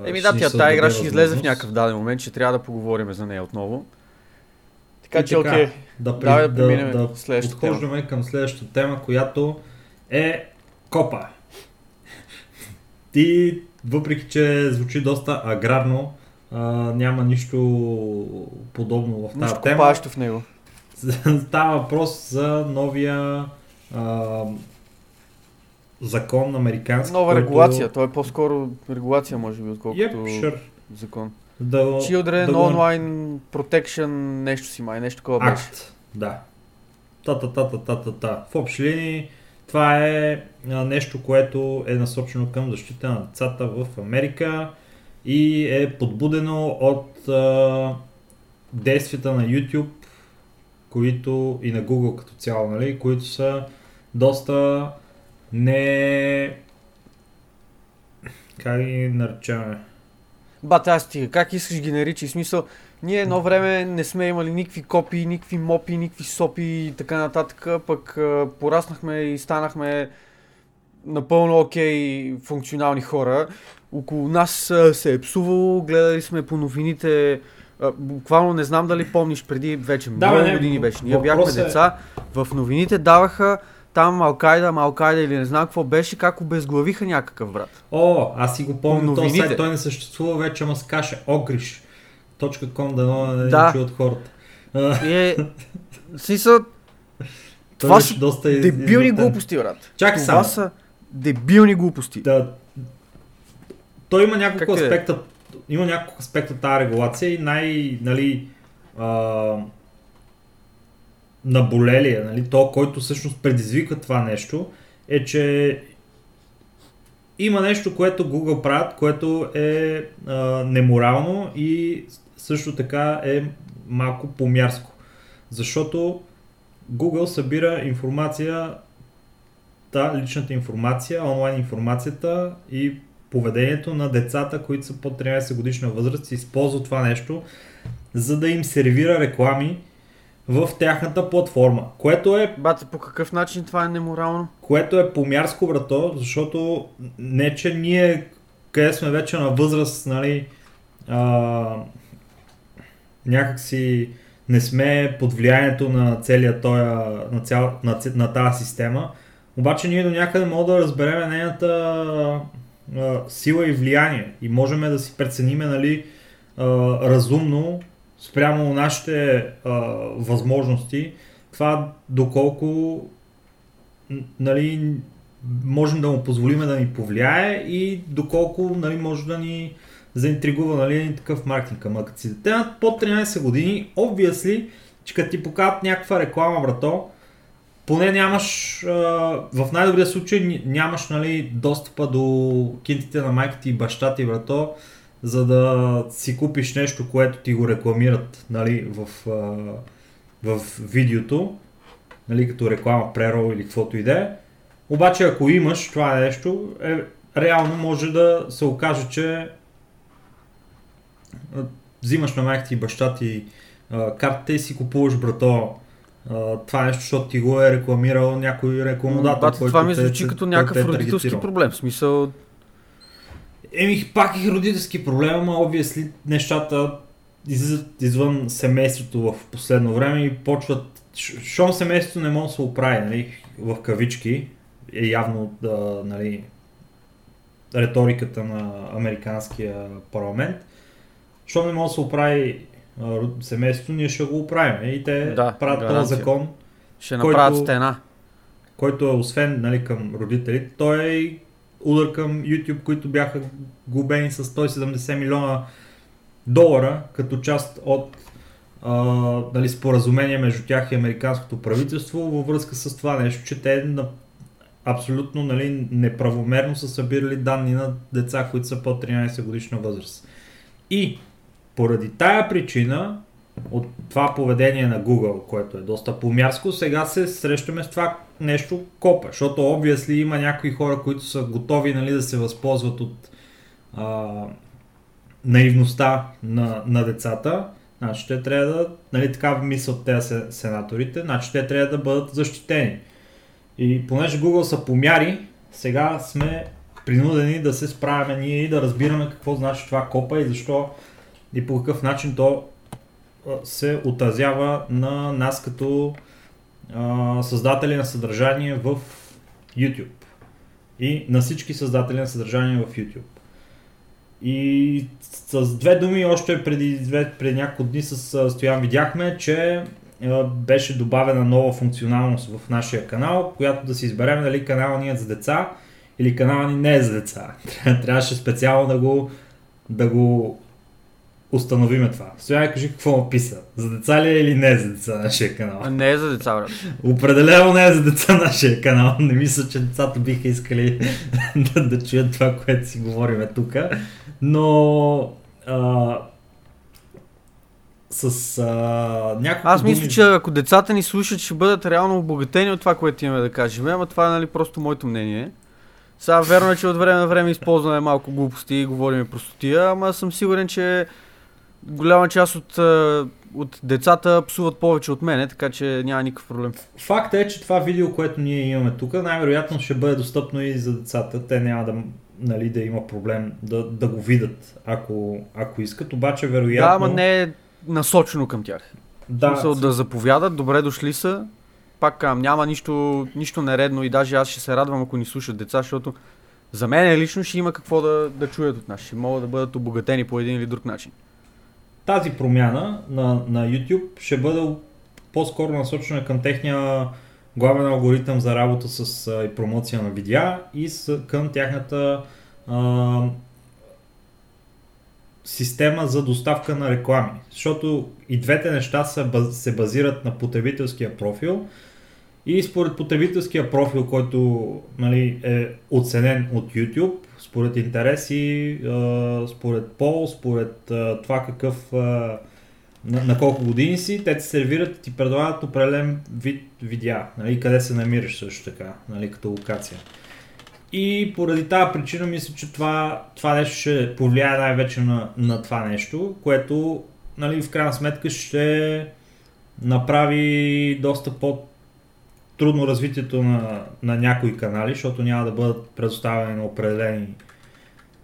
Еми да, тя тази игра ще излезе в някакъв даден момент, ще трябва да поговорим за нея отново. Така И че окей. Да, при, Давай да да, да, следващата тема. подхождаме към следващата тема, която е копа. И въпреки, че звучи доста аграрно, а, няма нищо подобно в тази Нищо тема. копаещо в него. Става въпрос за новия а, закон американски. Нова който- регулация. Той е по-скоро регулация, може би, отколкото Yep, sure. закон. Да, Children го- Online Protection, нещо си май, нещо такова беше. Акт, да. Та, та, та, та, та, та, та. В общи линии това е нещо, което е насочено към защита на децата в Америка и е подбудено от а, действията на YouTube, които и на Google като цяло, нали, които са доста не... Как ги наричаме? Бата, аз стига, как искаш ги наричай? В смисъл, ние едно време не сме имали никакви копии, никакви мопи, никакви сопи и така нататък, пък пораснахме и станахме напълно окей функционални хора. Около нас се е псувало, гледали сме по новините, буквално не знам дали помниш, преди вече Да, много не, години беше. Ние бяхме е- деца, в новините даваха там Алкайда, Малкайда или не знам какво беше, как обезглавиха някакъв брат. О, аз си го помня, този сайт, той не съществува вече, ама се каже Ogrish.com, да но не Да. да. от хората. Е, смисъл, Това са доста Дебилни измотен. глупости, брат. Чакай Това само. са дебилни глупости. Да. Той има няколко Как е? аспекта, има няколко аспекта тази регулация и най, нали, а, наболелия, нали, то, който всъщност предизвика това нещо, е, че има нещо, което Google правят, което е а, неморално и също така е малко помярско. Защото Google събира информация, та личната информация, онлайн информацията и поведението на децата, които са под 13 годишна възраст и използва това нещо, за да им сервира реклами в тяхната платформа, което е Бате, по какъв начин това е неморално? което е помярско, брато, защото не, че ние, къде сме вече на възраст, нали, а, някакси не сме под влиянието на целия тоя, на, цял, на, на тази система, обаче ние до някъде можем да разберем нейната а, сила и влияние и можем да си прецениме, нали, а, разумно спрямо нашите а, възможности, това доколко нали, можем да му позволим да ни повлияе и доколко нали, може да ни заинтригува нали, такъв маркетинг. Ама като си дете над под 13 години, obviously, че като ти покажат някаква реклама, брато, поне нямаш, в най-добрия случай ня- нямаш нали, достъпа до кинтите на майка ти и баща ти, брато, за да си купиш нещо, което ти го рекламират нали, в, в видеото, нали, като реклама, прерол или каквото и да е. Обаче ако имаш това нещо, е, реално може да се окаже, че взимаш на майка ти и баща ти картата и си купуваш брато това нещо, защото ти го е рекламирал някой рекламодател. Бате, това ми звучи те- като който някакъв е родителски проблем. В смисъл, Еми, пак и родителски проблем, ама obviously нещата излизат извън семейството в последно време и почват Щом семейството не може да се оправи, нали, в кавички, е явно да, нали, риториката на американския парламент. Щом не може да се оправи семейството, ние ще го оправим. И те Да, правят този закон, Ще Който- направят стена. който е освен нали, към родителите, той е удар към YouTube, които бяха губени с 170 милиона долара като част от а, нали, споразумение между тях и американското правителство във връзка с това нещо, че те на, абсолютно нали, неправомерно са събирали данни на деца, които са под 13 годишна възраст. И поради тая причина от това поведение на Google, което е доста помярско, сега се срещаме с това нещо копа, защото obviously има някои хора, които са готови нали, да се възползват от а, наивността на, на децата, значи те трябва да, нали така мислят се- сенаторите, значи те трябва да бъдат защитени. И понеже Google са помяри, сега сме принудени да се справяме ние и да разбираме какво значи това копа и защо и по какъв начин то се отразява на нас като а, създатели на съдържание в YouTube. И на всички създатели на съдържание в YouTube. И с две думи, още преди, преди няколко дни с Стоян видяхме, че беше добавена нова функционалност в нашия канал, която да си изберем дали канала ни е за деца или канала ни не е за деца. Трябваше специално да го, да го установиме това. Стоян, кажи какво написа. За деца ли е или не е за деца нашия канал? Не е за деца, брат. Определено не е за деца нашия канал. Не мисля, че децата биха искали да, да чуят това, което си говориме тук. Но а, с а, няколко Аз мисля, думи- че ако децата ни слушат, ще бъдат реално обогатени от това, което имаме да кажем. Ама това е нали, просто моето мнение. Сега верно е, че от време на време използваме малко глупости и говорим простотия, ама съм сигурен, че голяма част от, от децата псуват повече от мене, така че няма никакъв проблем. Факт е, че това видео, което ние имаме тук, най-вероятно ще бъде достъпно и за децата. Те няма да, нали, да има проблем да, да го видят, ако, ако искат. Обаче, вероятно... Да, ама не е насочено към тях. Да, Да, да заповядат, добре дошли са. Пак казвам, няма нищо, нищо нередно и даже аз ще се радвам, ако ни слушат деца, защото за мен лично ще има какво да, да чуят от нас. Ще могат да бъдат обогатени по един или друг начин. Тази промяна на, на YouTube ще бъде по-скоро насочена към техния главен алгоритъм за работа с а, и промоция на видеа и с, към тяхната а, система за доставка на реклами. Защото и двете неща са, се базират на потребителския профил и според потребителския профил, който нали, е оценен от YouTube, според интереси, според пол, според това какъв, на, на колко години си, те ти сервират и ти предлагат определен вид видеа, нали, къде се намираш също така, нали, като локация. И поради тази причина мисля, че това, това нещо ще повлияе най-вече на, на това нещо, което нали, в крайна сметка ще направи доста по трудно развитието на, на някои канали, защото няма да бъдат предоставени на определени,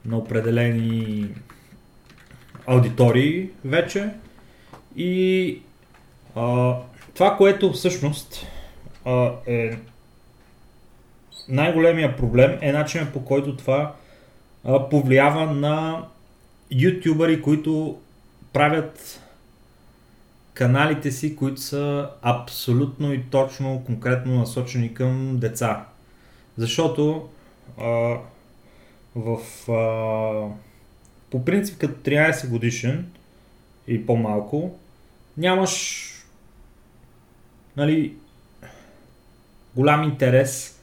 на определени аудитории вече. И а, това, което всъщност а, е най-големия проблем е начинът по който това а, повлиява на ютубъри, които правят каналите си, които са абсолютно и точно, конкретно насочени към деца. Защото а, в а, по принцип като 13 годишен и по-малко нямаш нали, голям интерес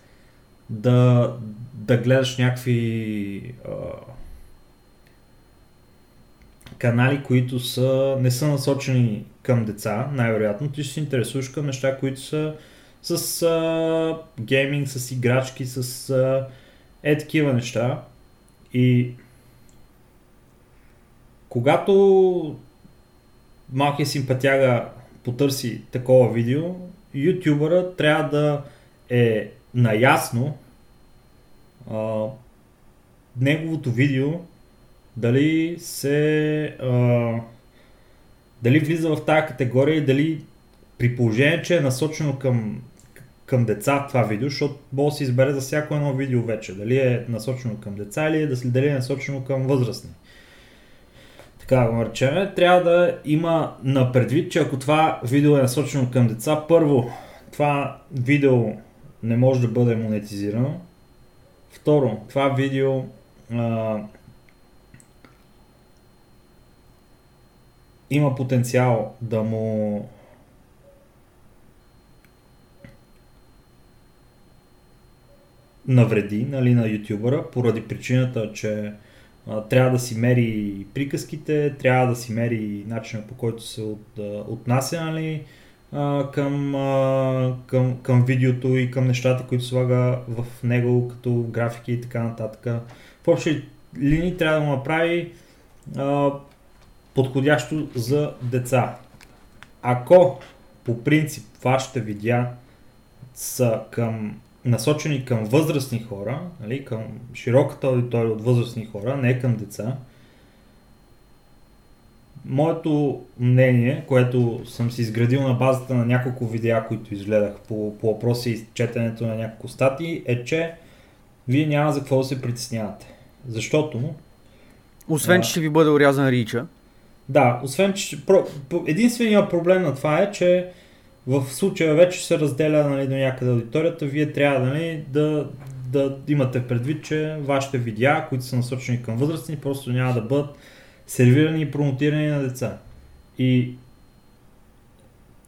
да, да гледаш някакви а, канали, които са, не са насочени към деца, най-вероятно. Ти ще се интересуваш към неща, които са с а, гейминг, с играчки, с а, е такива неща. И когато малкият симпатяга потърси такова видео, ютубъра трябва да е наясно а, неговото видео дали се а, дали влиза в тази категория и дали при положение, че е насочено към, към деца това видео, защото може да се избере за всяко едно видео вече. Дали е насочено към деца или е, дали е насочено към възрастни. Така да го наречем. Трябва да има на предвид, че ако това видео е насочено към деца, първо, това видео не може да бъде монетизирано. Второ, това видео а, има потенциал да му навреди нали, на ютубъра, поради причината, че трябва да си мери приказките, трябва да си мери начина по който се от, отнася нали, към, към, към видеото и към нещата, които слага в него, като графики и така нататък. В общи линии трябва да му направи подходящо за деца. Ако по принцип вашите видеа са към, насочени към възрастни хора, нали, към широката аудитория от възрастни хора, не към деца, моето мнение, което съм си изградил на базата на няколко видеа, които изгледах по, по въпроси и четенето на няколко статии, е, че вие няма за какво да се притеснявате. Защото... Освен, а, че ще ви бъде урязан рича. Да, освен, че единственият проблем на това е, че в случая вече се разделя нали, до някъде аудиторията, вие трябва нали, да, да имате предвид, че вашите видеа, които са насочени към възрастни, просто няма да бъдат сервирани и промотирани на деца. И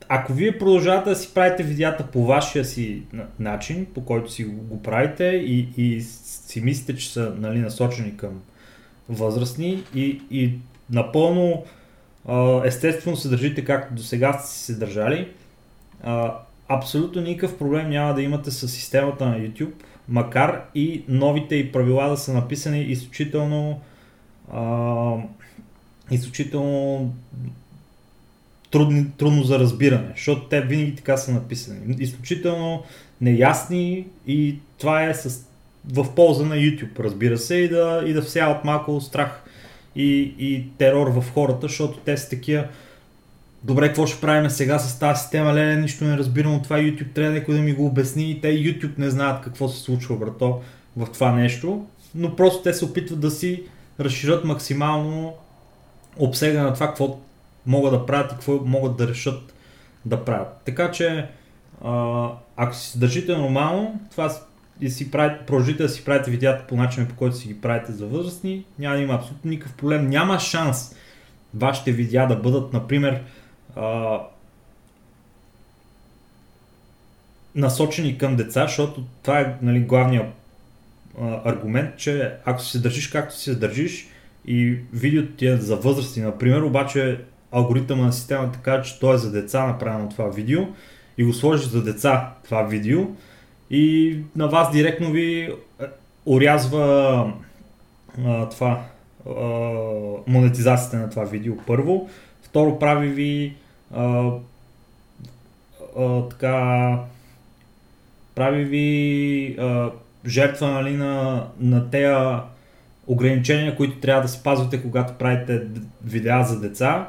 ако вие продължавате да си правите видеята по вашия си начин, по който си го правите и, и си мислите, че са нали, насочени към възрастни и, и напълно естествено се държите както до сега сте си се държали, абсолютно никакъв проблем няма да имате с системата на YouTube, макар и новите и правила да са написани изключително изключително трудни, трудно за разбиране, защото те винаги така са написани. Изключително неясни и това е с, в полза на YouTube, разбира се, и да, и да всяват малко страх и, и терор в хората, защото те са такива добре, какво ще правим сега с тази система, леле, нищо не разбирам от това, YouTube трябва някой да ми го обясни и те YouTube не знаят какво се случва, брато, в това нещо, но просто те се опитват да си разширят максимално обсега на това, какво могат да правят и какво могат да решат да правят. Така че, ако си държите нормално, това и си правите, продължите да си правите видеята по начина по който си ги правите за възрастни, няма да има абсолютно никакъв проблем. Няма шанс вашите видеа да бъдат, например, а, насочени към деца, защото това е нали, главният аргумент, че ако се държиш както се държиш и видеото ти е за възрасти, например, обаче алгоритъма на системата казва, че то е за деца направено това видео и го сложиш за деца това видео и на вас директно ви урязва а, това а, монетизацията на това видео първо. Второ прави ви а, а, така прави ви а, жертва нали, на, на тея ограничения, които трябва да спазвате, когато правите видеа за деца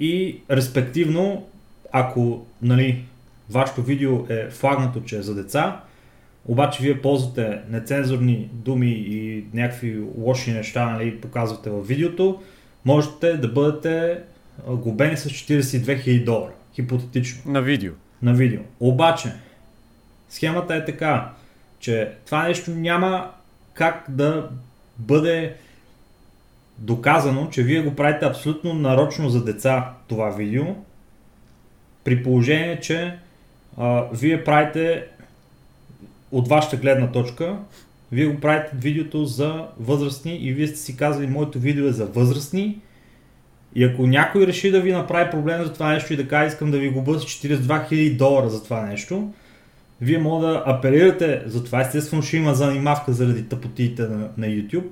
и респективно, ако нали, вашето видео е флагнато, че е за деца, обаче вие ползвате нецензурни думи и някакви лоши неща, нали, показвате във видеото, можете да бъдете губени с 42 000 долара. Хипотетично. На видео. На видео. Обаче, схемата е така, че това нещо няма как да бъде доказано, че вие го правите абсолютно нарочно за деца това видео, при положение, че а, вие правите от вашата гледна точка, вие го правите видеото за възрастни и вие сте си казали, моето видео е за възрастни и ако някой реши да ви направи проблем за това нещо и да каже, искам да ви с 42 000 долара за това нещо, вие може да апелирате за това. Естествено ще има занимавка заради тъпотиите на, на YouTube.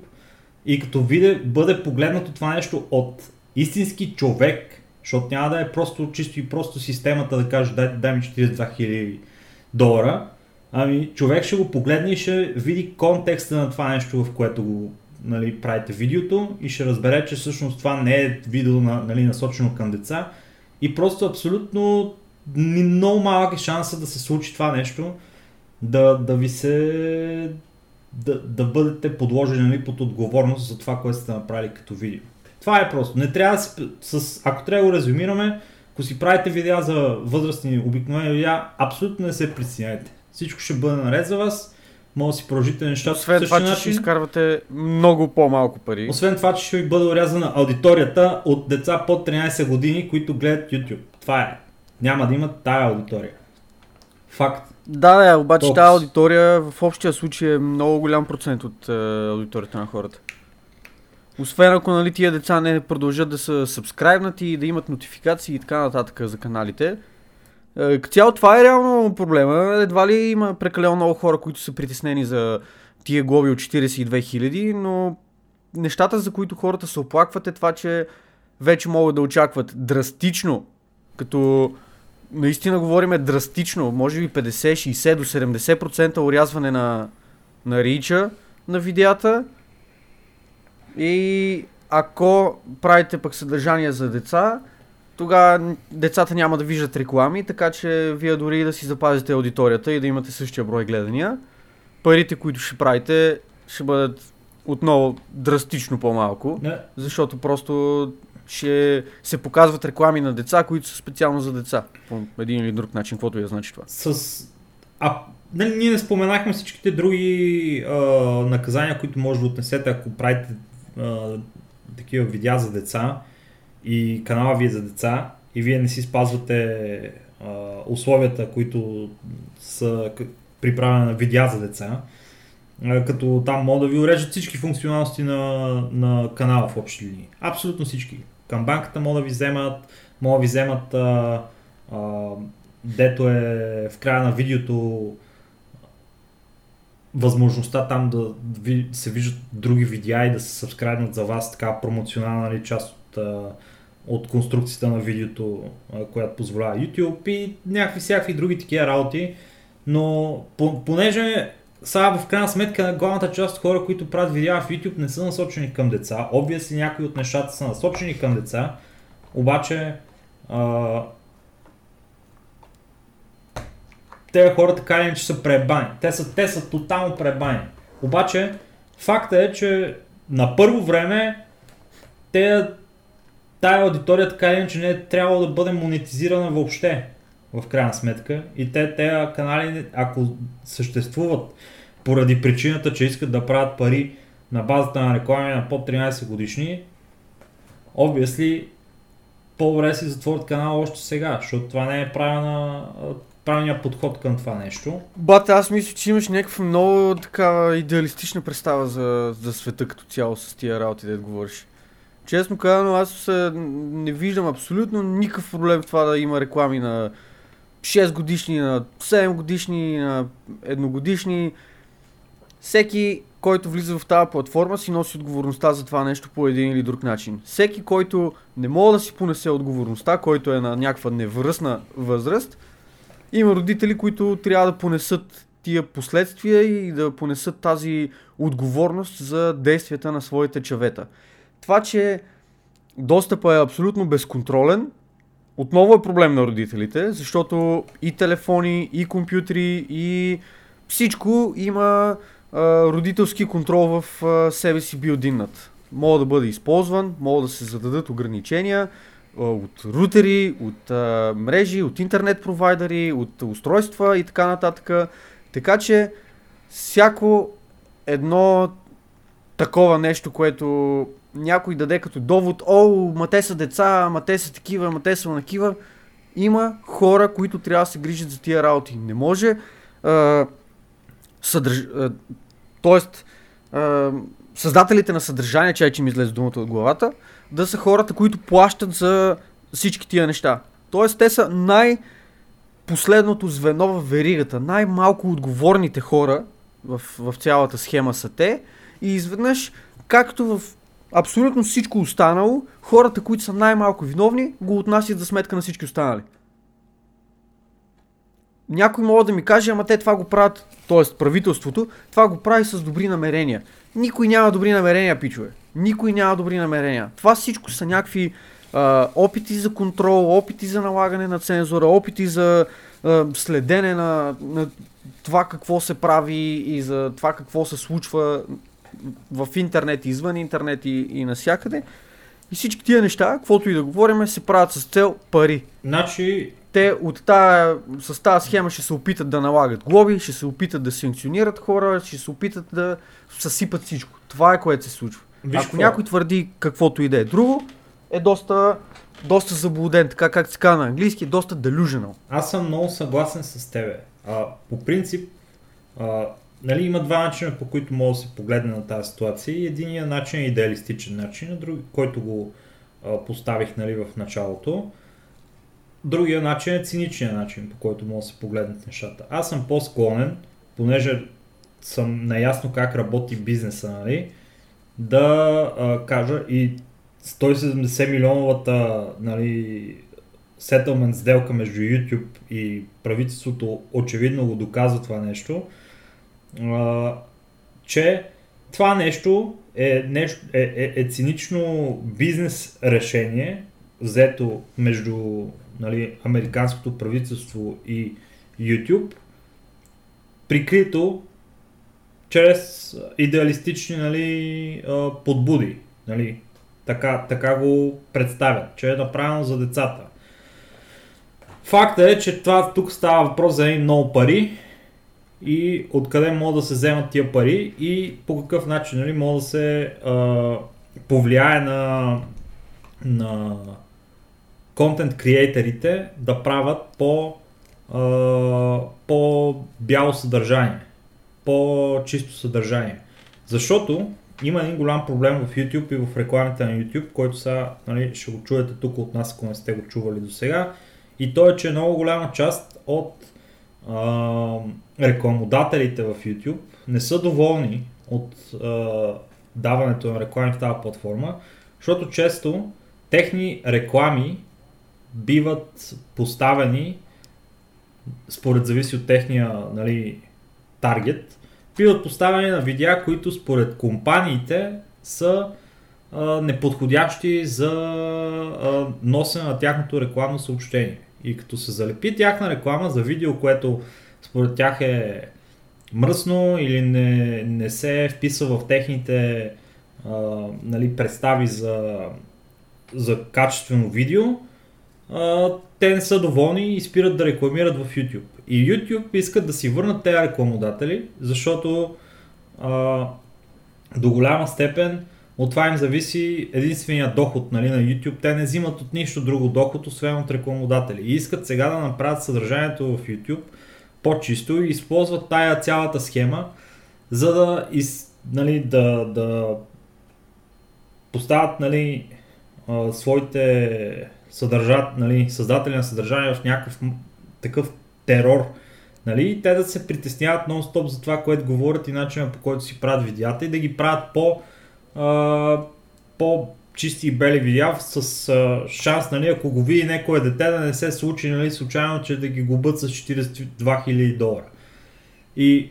И като виде, бъде погледнато това нещо от истински човек, защото няма да е просто чисто и просто системата да каже дай, дай ми 42 000 долара, ами човек ще го погледне и ще види контекста на това нещо, в което го нали, правите видеото и ще разбере, че всъщност това не е видео на, нали, насочено към деца и просто абсолютно много малък е шанса да се случи това нещо, да, да ви се... Да, да бъдете подложени нали, под отговорност за това, което сте направили като видео. Това е просто. Не трябва да се... С, ако трябва да го резюмираме, ако си правите видеа за възрастни обикновени видеа, абсолютно не се притесняйте. Всичко ще бъде наред за вас. Може да си продължите нещата Освен това, същия че ще начин. изкарвате много по-малко пари. Освен това, че ще ви бъде урязана аудиторията от деца под 13 години, които гледат YouTube. Това е. Няма да имат тая аудитория. Факт. Да, да, обаче Толкова. тази аудитория в общия случай е много голям процент от е, аудиторията на хората. Освен ако нали, тия деца не продължат да са сабскрайбнати и да имат нотификации и така нататък за каналите. Е, цяло това е реално проблема. Едва ли има прекалено много хора, които са притеснени за тия глоби от 42 000, но нещата, за които хората се оплакват е това, че вече могат да очакват драстично, като наистина говориме драстично, може би 50, 60 до 70% урязване на, на рича на видеята. И ако правите пък съдържание за деца, тогава децата няма да виждат реклами, така че вие дори да си запазите аудиторията и да имате същия брой гледания, парите, които ще правите, ще бъдат отново драстично по-малко, Не, защото просто ще се показват реклами на деца, които са специално за деца. По един или друг начин, каквото и да значи това. с... А, нали, ние не споменахме всичките други а, наказания, които може да отнесете, ако правите а, такива видеа за деца и канала ви е за деца и вие не си спазвате а, условията, които са при правене на видеа за деца, а, като там могат да ви урежат всички функционалности на, на канала в общи линии. Абсолютно всички. Към банката могат да ви вземат, могат да ви вземат а, а, дето е в края на видеото възможността там да ви, се виждат други видеа и да се сабскрайбнат за вас, така промоционална нали, част от, а, от конструкцията на видеото, която позволява YouTube и някакви всякакви други такива работи, но по, понеже сега в крайна сметка главната част от хора, които правят видеа в YouTube не са насочени към деца, обвисли някои от нещата са насочени към деца, обаче а, те хора така или иначе са пребани. Те са, те са тотално пребани. Обаче, факта е, че на първо време те, тая аудитория така или иначе не е трябвало да бъде монетизирана въобще, в крайна сметка. И те, тези канали, ако съществуват поради причината, че искат да правят пари на базата на реклами на под 13 годишни, obviously, по-добре си затворят канала още сега, защото това не е правилна, правилният подход към това нещо. Бате, аз мисля, че имаш някаква много така идеалистична представа за, за света като цяло с тия работи, да говориш. Честно казано, аз не виждам абсолютно никакъв проблем в това да има реклами на 6 годишни, на 7 годишни, на едногодишни. Всеки, който влиза в тази платформа, си носи отговорността за това нещо по един или друг начин. Всеки, който не може да си понесе отговорността, който е на някаква невръстна възраст, има родители, които трябва да понесат тия последствия и да понесат тази отговорност за действията на своите чавета. Това, че достъпа е абсолютно безконтролен, отново е проблем на родителите, защото и телефони, и компютри, и всичко има а, родителски контрол в а, себе си билдиннат. Мога да бъде използван, могат да се зададат ограничения а, от рутери, от а, мрежи, от интернет провайдери, от устройства и така нататък. Така че всяко едно такова нещо, което някой даде като довод, о, ма те са деца, ма те са такива, ма те са накива, има хора, които трябва да се грижат за тия работи. Не може а, съдърж... а, тоест а, създателите на съдържание, чай, че ми излезе думата от главата, да са хората, които плащат за всички тия неща. Тоест те са най- последното звено в веригата, най-малко отговорните хора в, в цялата схема са те и изведнъж, както в абсолютно всичко останало, хората, които са най-малко виновни, го отнасят за сметка на всички останали. Някой може да ми каже, ама те това го правят, т.е. правителството, това го прави с добри намерения. Никой няма добри намерения, пичове. Никой няма добри намерения. Това всичко са някакви а, опити за контрол, опити за налагане на цензура, опити за а, следене на, на това какво се прави и за това какво се случва в интернет, извън интернет и, и насякъде. И всички тия неща, каквото и да говорим, се правят с цел пари. Значи, Те от тая, с тази схема ще се опитат да налагат глоби, ще се опитат да санкционират хора, ще се опитат да съсипат всичко. Това е което се случва. виж Ако какво. някой твърди каквото и да е друго, е доста, доста заблуден, така как се казва на английски, доста delusional. Аз съм много съгласен с тебе. А, по принцип, а, нали, има два начина, по които може да се погледне на тази ситуация. Единият начин е идеалистичен начин, а други, който го а, поставих нали, в началото. Другия начин е циничният начин, по който може да се погледнат нещата. Аз съм по-склонен, понеже съм наясно как работи бизнеса, нали, да а, кажа и 170 милионовата нали, сетълмент сделка между YouTube и правителството очевидно го доказва това нещо, че това нещо е, нещо, е, е, е цинично бизнес решение, взето между нали, американското правителство и YouTube, прикрито чрез идеалистични нали, подбуди. Нали, така, така го представят, че е направено за децата. Факта е, че това тук става въпрос за едни много пари и откъде могат да се вземат тия пари и по какъв начин нали, може да се а, повлияе на, на контент креаторите да правят по, а, по бяло съдържание, по чисто съдържание. Защото има един голям проблем в YouTube и в рекламите на YouTube, който сега нали, ще го чуете тук от нас, ако не сте го чували до сега. И то е, че много голяма част от рекламодателите в YouTube не са доволни от а, даването на реклами в тази платформа, защото често техни реклами биват поставени според зависи от техния нали, таргет, биват поставени на видеа, които според компаниите са а, неподходящи за а, носене на тяхното рекламно съобщение. И като се залепи тяхна реклама за видео, което според тях е мръсно или не, не се вписва в техните а, нали, представи за, за качествено видео, а, те не са доволни и спират да рекламират в YouTube. И YouTube искат да си върнат тези рекламодатели, защото а, до голяма степен от това им зависи единствения доход нали, на YouTube. Те не взимат от нищо друго доход, освен от рекламодатели. И искат сега да направят съдържанието в YouTube по-чисто и използват тая цялата схема, за да, из, нали, да, да поставят нали, своите съдържат, нали, създатели на съдържание в някакъв такъв терор. Нали, и те да се притесняват нон-стоп за това, което говорят и начина по който си правят видеята и да ги правят по, по чисти и бели видеа с а, шанс, нали, ако го види някое дете, да не се случи нали, случайно, че да ги губят с 42 000 долара. И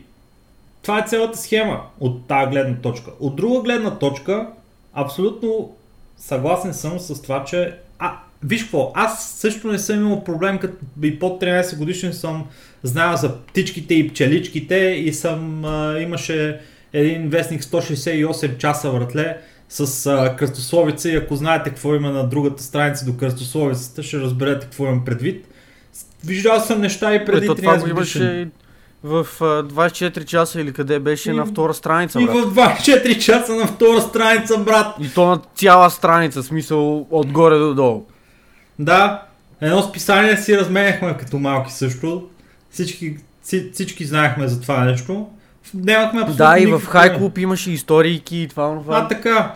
това е цялата схема от тази гледна точка. От друга гледна точка, абсолютно съгласен съм с това, че а, виж какво, аз също не съм имал проблем, като и под 13 годишен съм знаел за птичките и пчеличките и съм, а, имаше един вестник 168 часа вратле с а, кръстословица и ако знаете какво има на другата страница до кръстословицата, ще разберете какво имам предвид. Виждал съм неща и преди Ето, това 13 го годишен. имаше и в а, 24 часа или къде беше И- на втора страница, И брат. в 24 часа на втора страница, брат. И то на цяла страница, смисъл отгоре до долу. Да, едно списание си разменяхме като малки също. Всички, всички знаехме за това нещо. Нямахме абсолютно Да, и в Хай. Клуб имаше историйки и това, А, това. така.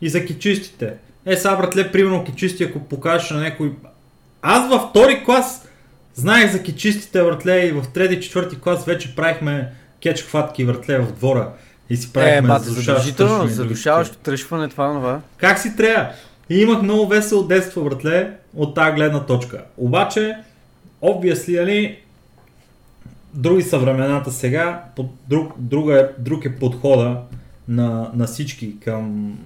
И за кичистите. Е, сега, братле, примерно кичисти, ако покажеш на някой... Аз във втори клас знаех за кичистите, братле, и в трети, четвърти клас вече правихме кетч хватки, братле, в двора. И си Е, правихме бат, задушаващо задължително, тръшване и други задушаващо тръшване, това, това. как си трябва? И имах много весело детство, братле, от тази гледна точка. Обаче, obviously, нали, други са времената сега, под, друг, друга е, друг е подхода на, на всички към,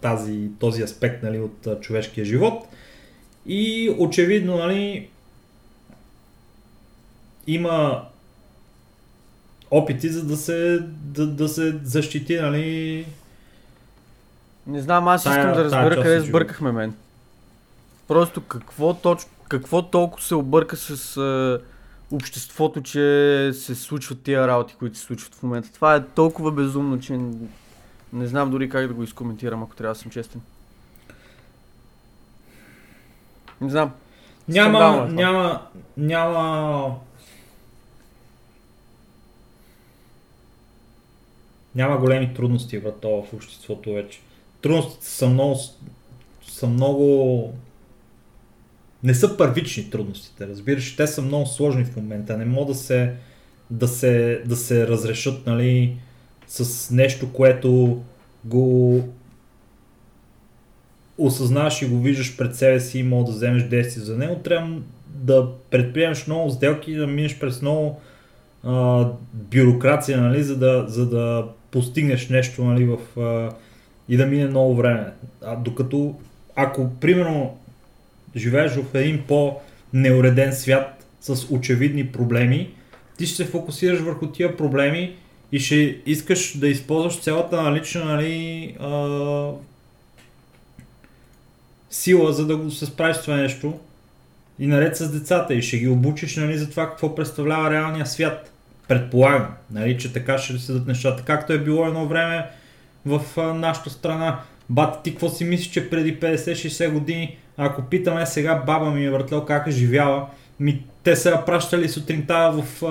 тази, този аспект нали, от а, човешкия живот. И очевидно нали, има опити за да се, да, да се защити нали, Не знам, аз Тая- искам да разбера къде сбъркахме мен. Просто какво точно, какво толкова се обърка с а, обществото, че се случват тия работи, които се случват в момента. Това е толкова безумно, че не знам дори как да го изкоментирам, ако трябва да съм честен. Не знам. Няма, Скандално е няма, няма... Няма големи трудности в обществото вече. Трудностите са много, са много... Не са първични трудностите, разбираш, те са много сложни в момента. Не могат да се, да се, да се разрешат, нали, с нещо, което го осъзнаваш и го виждаш пред себе си и мога да вземеш действие за него, трябва да предприемеш много сделки и да минеш през много а, бюрокрация, нали, за, да, за да постигнеш нещо нали, в, а, и да мине много време. А, докато, ако примерно живееш в един по-неуреден свят с очевидни проблеми, ти ще се фокусираш върху тия проблеми и ще искаш да използваш цялата налична нали, а, сила, за да го се справиш с това нещо. И наред с децата и ще ги обучиш нали, за това какво представлява реалния свят. Предполагам, нали, че така ще седат нещата. Както е било едно време в а, нашата страна. Бат, ти какво си мислиш, че преди 50-60 години, ако питаме сега баба ми е въртел как е живяла, ми, те са я пращали сутринта в а,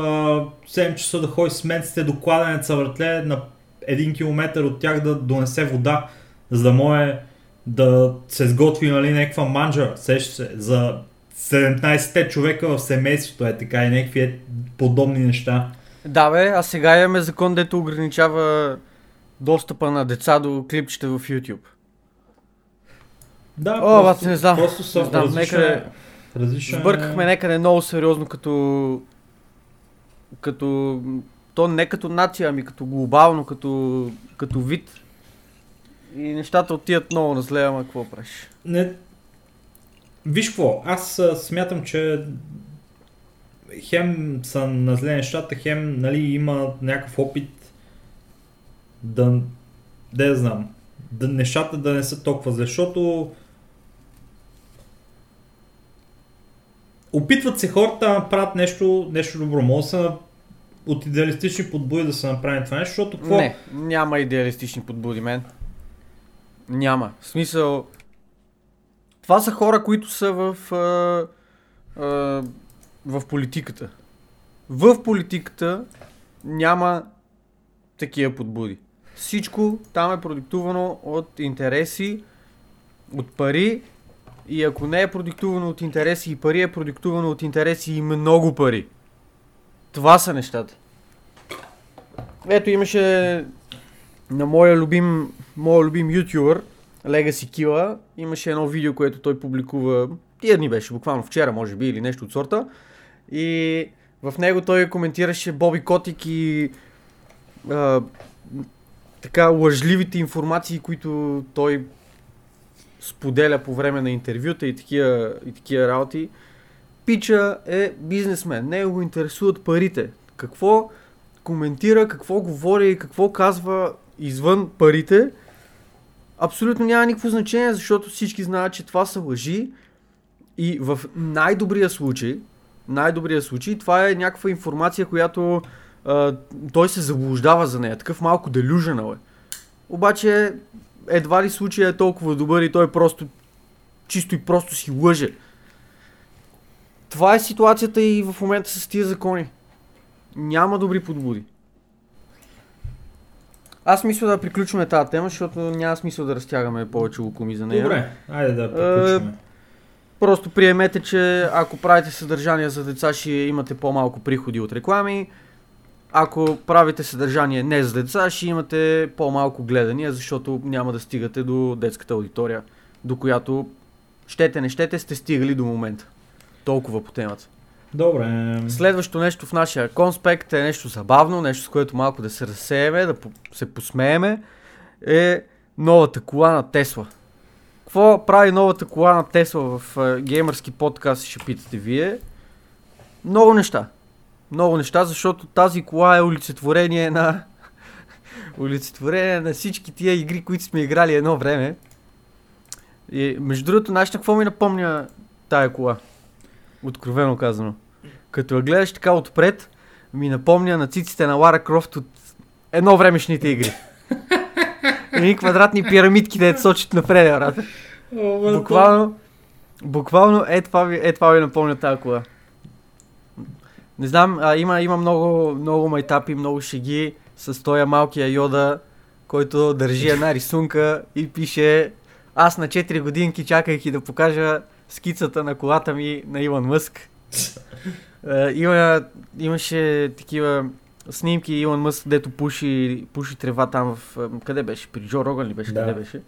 7 часа да ходи с менците до кладенеца въртле на 1 км от тях да донесе вода, за да може да се сготви нали, някаква манджа, сеща се, за 17 човека в семейството е така и някакви е подобни неща. Да бе, а сега имаме закон, дето ограничава достъпа на деца до клипчета в YouTube. Да, О, бат, не знам. Просто са Не знам, различна, някъде различна... Сбъркахме някъде много сериозно като... като... То не като нация, ами като глобално, като, като вид. И нещата отиват много на зле, ама какво правиш? Не... Виж какво, аз смятам, че хем са на зле нещата, хем нали, има някакъв опит да, да я знам, да нещата да не са толкова зле, защото опитват се хората да правят нещо, нещо добро. Може са от идеалистични подбуди да се направи това нещо, защото какво? Не, няма идеалистични подбуди, мен. Няма. В смисъл... Това са хора, които са в... А, а, в политиката. В политиката няма такива подбуди. Всичко там е продиктувано от интереси, от пари и ако не е продиктувано от интереси и пари, е продиктувано от интереси и много пари. Това са нещата. Ето имаше на моя любим, моя любим ютубър, Legacy Killa, имаше едно видео, което той публикува тия дни беше, буквално вчера може би или нещо от сорта. И в него той коментираше Боби Котик и а, така лъжливите информации, които той споделя по време на интервюта и такива, и такива работи. Пича е бизнесмен, него го интересуват парите. Какво коментира, какво говори и какво казва извън парите, абсолютно няма никакво значение, защото всички знаят, че това са лъжи и в най-добрия случай, най-добрия случай, това е някаква информация, която а, той се заблуждава за нея, такъв малко делюженал е. Обаче едва ли случая е толкова добър и той просто чисто и просто си лъже. Това е ситуацията и в момента с тия закони. Няма добри подбуди. Аз мисля да приключваме тази тема, защото няма смисъл да разтягаме повече лукуми за нея. Добре, айде да приключваме. Просто приемете, че ако правите съдържание за деца, ще имате по-малко приходи от реклами. Ако правите съдържание не за деца, ще имате по-малко гледания, защото няма да стигате до детската аудитория, до която щете не щете сте стигали до момента. Толкова по темата. Добре. Следващото нещо в нашия конспект е нещо забавно, нещо с което малко да се разсееме, да се посмееме, е новата кола на Тесла. Какво прави новата кола на Тесла в uh, геймърски подкаст, ще питате вие. Много неща. Много неща, защото тази кола е олицетворение на олицетворение на всички тия игри, които сме играли едно време. И между другото, знаеш на какво ми напомня тая кола? Откровено казано. Като я гледаш така отпред, ми напомня на циците на Лара Крофт от едно времешните игри. Едни квадратни пирамидки, да сочат напред, брат. Буквално, буквално е това, ви, е това ви напомня тази кола. Не знам, а, има, има много, много майтапи, много шеги с този малкия йода, който държи една рисунка и пише аз на 4 годинки чакайки да покажа скицата на колата ми на Илон Мъск. Uh, има, имаше такива снимки Илон Мъск, дето пуши, пуши трева там в... Къде беше? При Джо Роган ли беше? Да. Къде беше?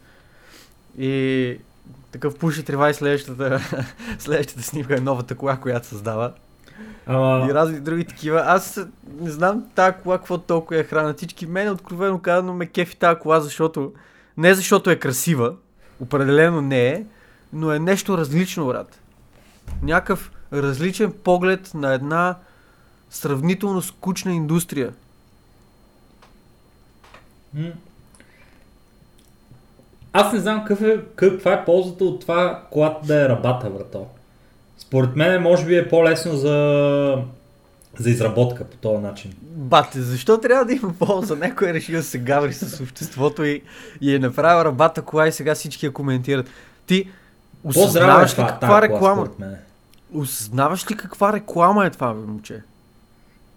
И такъв пуши трева и следващата, следващата снимка е новата кола, която създава. Ама... И разни други такива. Аз не знам тази кола какво толкова е храна. Всички мен откровено казано ме кефи тази кола, защото не защото е красива, определено не е, но е нещо различно, брат. Някакъв различен поглед на една сравнително скучна индустрия. Аз не знам какъв е, каква е ползата от това колата да е рабата, брато. Според мен може би е по-лесно за, за изработка по този начин. Бате, защо трябва да има полза? Някой е решил да се гаври с обществото и, и е направил рабата кола и сега всички я коментират. Ти осъзнаваш ли каква реклама? Осъзнаваш ли каква реклама е това, бе, момче?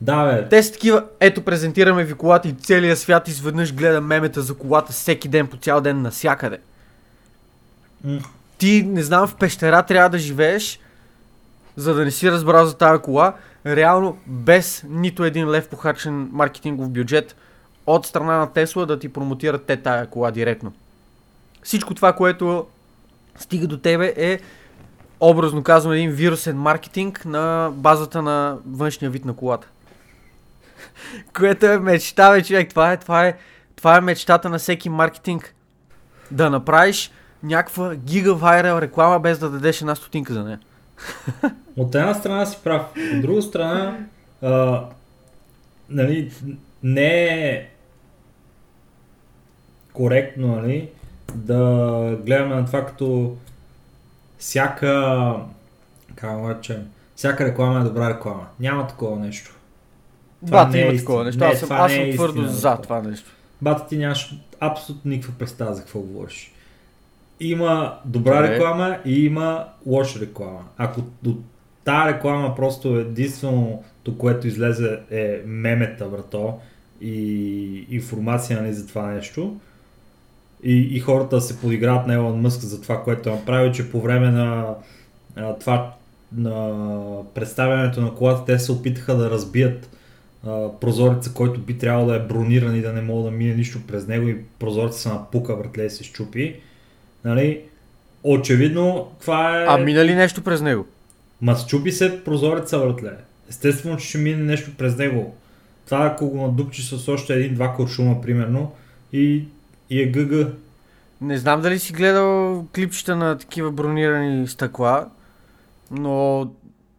Да, бе. Те са такива, ето презентираме ви колата и целият свят изведнъж гледа мемета за колата всеки ден, по цял ден, насякъде. Mm. Ти, не знам, в пещера трябва да живееш, за да не си разбрал за тази кола, реално без нито един лев похарчен маркетингов бюджет от страна на Тесла да ти промотират те тая кола директно. Всичко това, което стига до тебе е образно казвам един вирусен маркетинг на базата на външния вид на колата. Което е мечта, бе, човек. Това е, това, е, това е мечтата на всеки маркетинг. Да направиш някаква гигавайрел реклама без да дадеш една стотинка за нея. От една страна си прав. От друга страна, а, нали, не е коректно, нали, да гледаме на това като всяка, как да всяка реклама е добра реклама. Няма такова нещо. Това Бата не има е такова нещо. Не, аз съм, аз съм е твърдо истина, за това нещо. Бата ти нямаш абсолютно никаква представа за какво говориш. Има добра Добре. реклама и има лоша реклама. Ако до тази реклама просто единственото, което излезе е мемета, брато, и информация нали, за това нещо, и, и хората се подиграват на Елон Мъск за това, което е направил, че по време на а, това на представянето на колата те се опитаха да разбият а, прозореца, който би трябвало да е брониран и да не мога да мине нищо през него и прозореца се напука, братле, и се щупи. Нали? Очевидно, това е... А мина ли нещо през него? Ма щупи се прозореца, братле. Естествено, че ще мине нещо през него. Това ако го надупчи с още един-два куршума, примерно, и, и е ГГ. Не знам дали си гледал клипчета на такива бронирани стъкла, но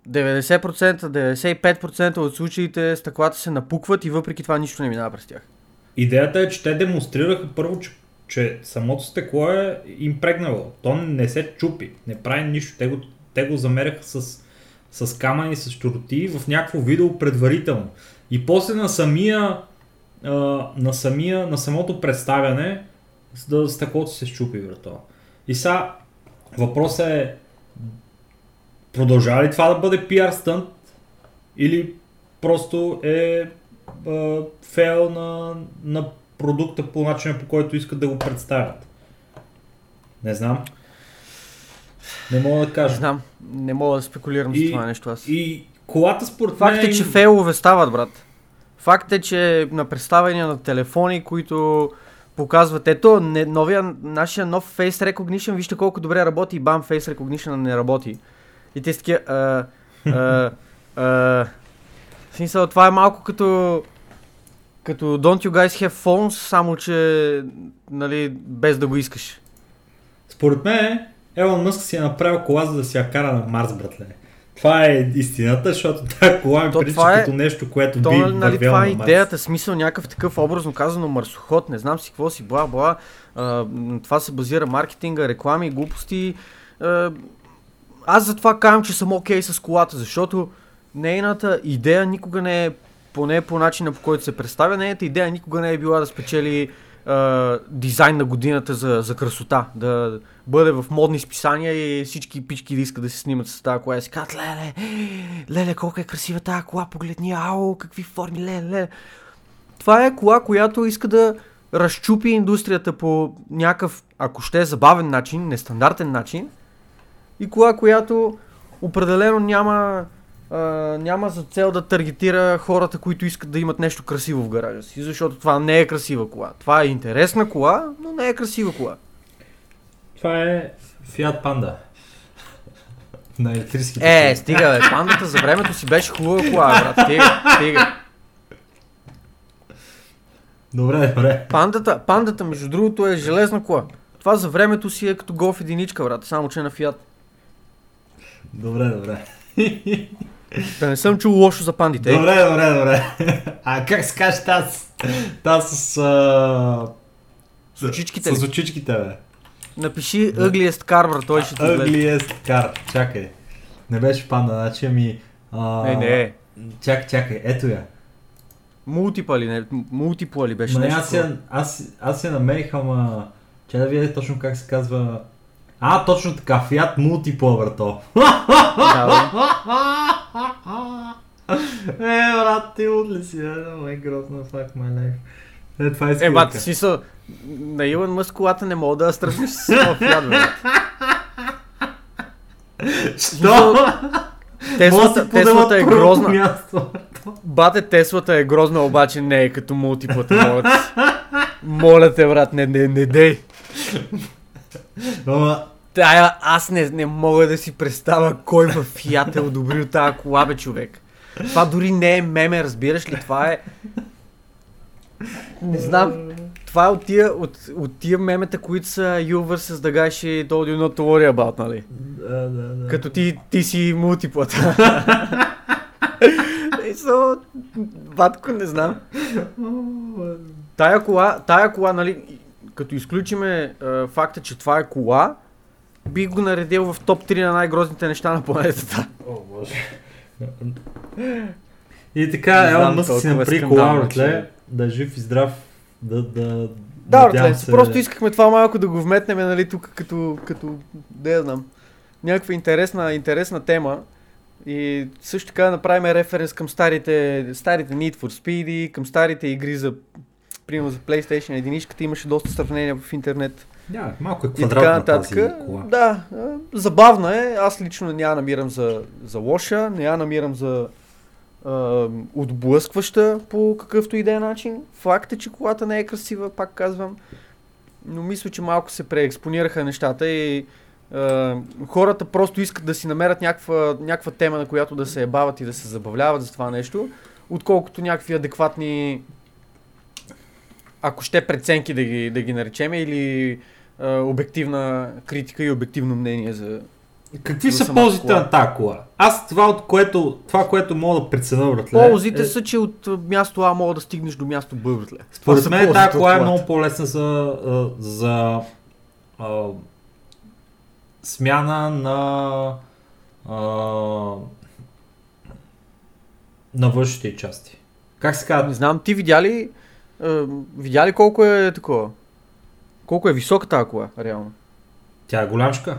90%, 95% от случаите стъклата се напукват и въпреки това нищо не минава през тях. Идеята е, че те демонстрираха първо, че, че самото стекло е импрегнало. То не се чупи, не прави нищо. Те го, те го замеряха с, с камъни, с чороти в някакво видео предварително. И после на самия, на, самия, на самото представяне да стъклото се щупи, брато. И сега въпросът е Продължава ли това да бъде пиар стънт или просто е а, фейл на, на продукта по начина по който искат да го представят? Не знам. Не мога да кажа. Не знам. Не мога да спекулирам и, с това нещо аз. И колата според Факт е, че фейлове стават, брат. Факт е, че на представения на телефони, които показват, ето, не, новия, нашия нов Face Recognition, вижте колко добре работи и бам, Face Recognition не работи. И те такива, а, а, а, смисъл, това е малко като Като Don't You Guys Have Phones, само че нали, без да го искаш. Според мен, Елон Мъск си е направил кола, за да си я кара на Марс, братле. Това е истината, защото тази кола ми прилича е- като нещо, което То, би нали, това е идеята, смисъл някакъв такъв образно казано марсоход, не знам си какво си, бла бла. А, това се базира маркетинга, реклами, глупости. А, аз затова казвам, че съм окей с колата, защото нейната идея никога не е, поне по начина по който се представя, нейната идея никога не е била да спечели дизайн на годината за, за красота, да бъде в модни списания и всички пички да искат да се снимат с тази кола и си казват, леле, леле, колко е красива тази кола, погледни, ао, какви форми, леле, леле. Това е кола, която иска да разчупи индустрията по някакъв, ако ще е забавен начин, нестандартен начин. И кола, която определено няма, а, няма за цел да таргетира хората, които искат да имат нещо красиво в гаража си. Защото това не е красива кола. Това е интересна кола, но не е красива кола. Това е Fiat Panda. На електрическите Е, стига, бе. Пандата за времето си беше хубава кола, брат. Стига, стига. Добре, добре. Пандата, пандата, между другото, е железна кола. Това за времето си е като голф единичка, брат, само че е на Фиат. Добре, добре. Да не съм чул лошо за пандите. Добре, добре, добре. А как се каже тази? Тази с... А... С очичките С очичките, бе. Напиши Ugliest Car, той ще ти. Ugliest car. Чакай. Не беше панда, значи ми... А... Не, не. Чакай, чакай, ето я. Мултипа ли, не? Мултипла ли беше Ма нещо? аз, я, аз, аз я намерих, ама... Че да видя точно как се казва... А, точно така, Fiat Multipla, брато. Да, е, брат, ти ли си, бе? Много е грозно, fuck my life. Е, това е Е, скилка. бат, в смисъл, на Илон Мъск колата не мога да я сравниш с Фиат, бе. брат. Що? Теслата, Теслата е грозна. Място. Бате, Теслата е грозна, обаче не е като мултиплата, моля те. Моля те, брат, не, не, не дей. Ама, Тая, аз не, не мога да си представя кой в Фиат е одобрил тази кола, бе, човек. Това дори не е меме, разбираш ли? Това е... Не знам. Това е от тия, от, от тия мемета, които са You vs. the guy she told you not to worry about, нали? да, да, да. Като ти, ти си мултиплата. И батко, не знам. Тая кола, тая кола, нали, като изключиме а, факта, че това е кола, би го наредил в топ 3 на най-грозните неща на планетата. О, боже. И така, Елон Мъск си направи кола, братле, да е жив и здрав, да, да... Да, братле, се- просто искахме това малко да го вметнем, нали, тук като, като, да я знам, някаква интересна, интересна тема. И също така да направим референс към старите, старите Need for Speed, към старите игри за, примерно за PlayStation единичката, имаше доста сравнения в интернет. Да, малко е И така квадратна нататък. тази кола. Да, забавна е. Аз лично не я намирам за, за лоша, не я намирам за а, отблъскваща по какъвто и да е начин. Факт е, че колата не е красива, пак казвам. Но мисля, че малко се преекспонираха нещата и а, хората просто искат да си намерят някаква, някаква тема, на която да се ебават и да се забавляват за това нещо, отколкото някакви адекватни ако ще преценки да ги, да ги наречем или а, обективна критика и обективно мнение за... Какви За са ползите кола. на тази кола? Аз това, от което, това, което мога да преценя, братле, Ползите е, са, че от място А мога да стигнеш до място Б, братле. Според мен тази кола е много по-лесна за, за а, смяна на а, на външните части. Как се Не казва? знам, ти видя ли, видя ли колко е такова? Колко е висока тази кола, реално? Тя е голямшка.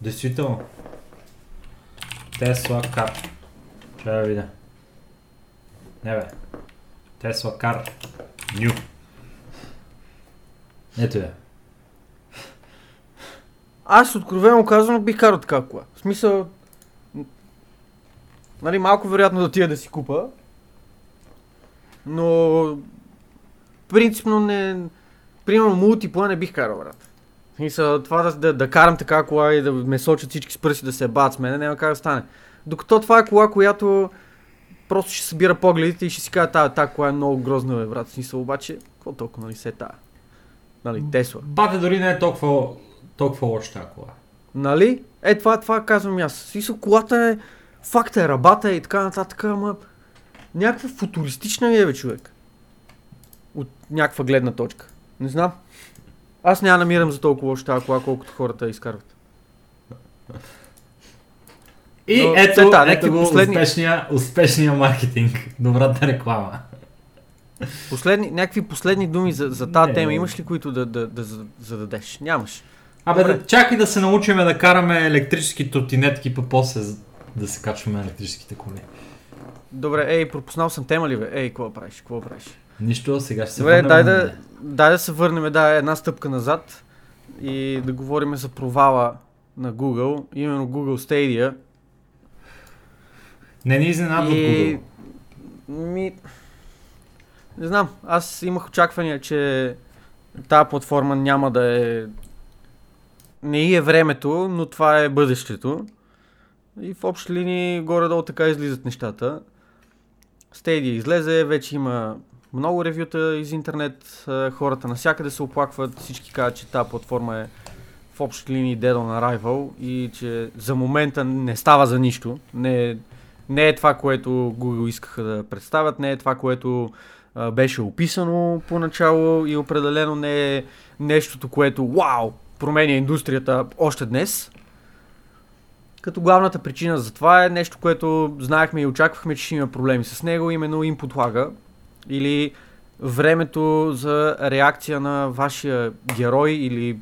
Действително. Тесла Кар. Трябва да видя. Не бе. Тесла Кар. Ню. Ето я. Аз откровено казано бих карал така кола. В смисъл, нали, малко вероятно да отида да си купа, но принципно не, примерно мултипла не бих карал, брат. Смисъл, това да, да, да карам така кола и да ме сочат всички с пръси да се бават с мене, няма как да стане. Докато това е кола, която просто ще събира погледите и ще си казва, тази, тази кола е много грозна, бе, брат. Смисъл, обаче, какво толкова, нали, се е тая? Нали, Тесла. Бате дори не е толкова, толкова лоша тази кола. Нали? Е, това, това казвам аз. Смисъл, колата е, факт е, рабата е и така нататък, ама някаква футуристична ми е, бе, човек. От някаква гледна точка. Не знам. Аз няма намирам за толкова лоша тази кола, колкото хората изкарват. И Но, ето, все та, ето го последни- успешния, успешния маркетинг. Добрата реклама. Последни, някакви последни думи за, за тази тема имаш ли, които да, да, да, за- зададеш? Нямаш. Абе, Добре. да, чакай да се научиме да караме електрически тротинетки, па после да се качваме на електрическите коли. Добре, ей, пропуснал съм тема ли, бе? Ей, какво правиш? Какво правиш? Нищо, сега ще се Добре, дай да, дай да се върнем да, една стъпка назад и да говорим за провала на Google, именно Google Stadia. Не ни изненадва от Google. Ми... Не знам, аз имах очаквания, че тази платформа няма да е... Не и е времето, но това е бъдещето. И в общи линии горе-долу така излизат нещата. Stadia излезе, вече има много ревюта из интернет, хората навсякъде се оплакват, всички казват, че тази платформа е в общи линии dead on arrival и че за момента не става за нищо. Не е не е това, което Google искаха да представят, не е това, което а, беше описано поначало и определено не е нещото, което вау, променя индустрията още днес. Като главната причина за това е нещо, което знаехме и очаквахме, че ще има проблеми с него, именно input lag или времето за реакция на вашия герой или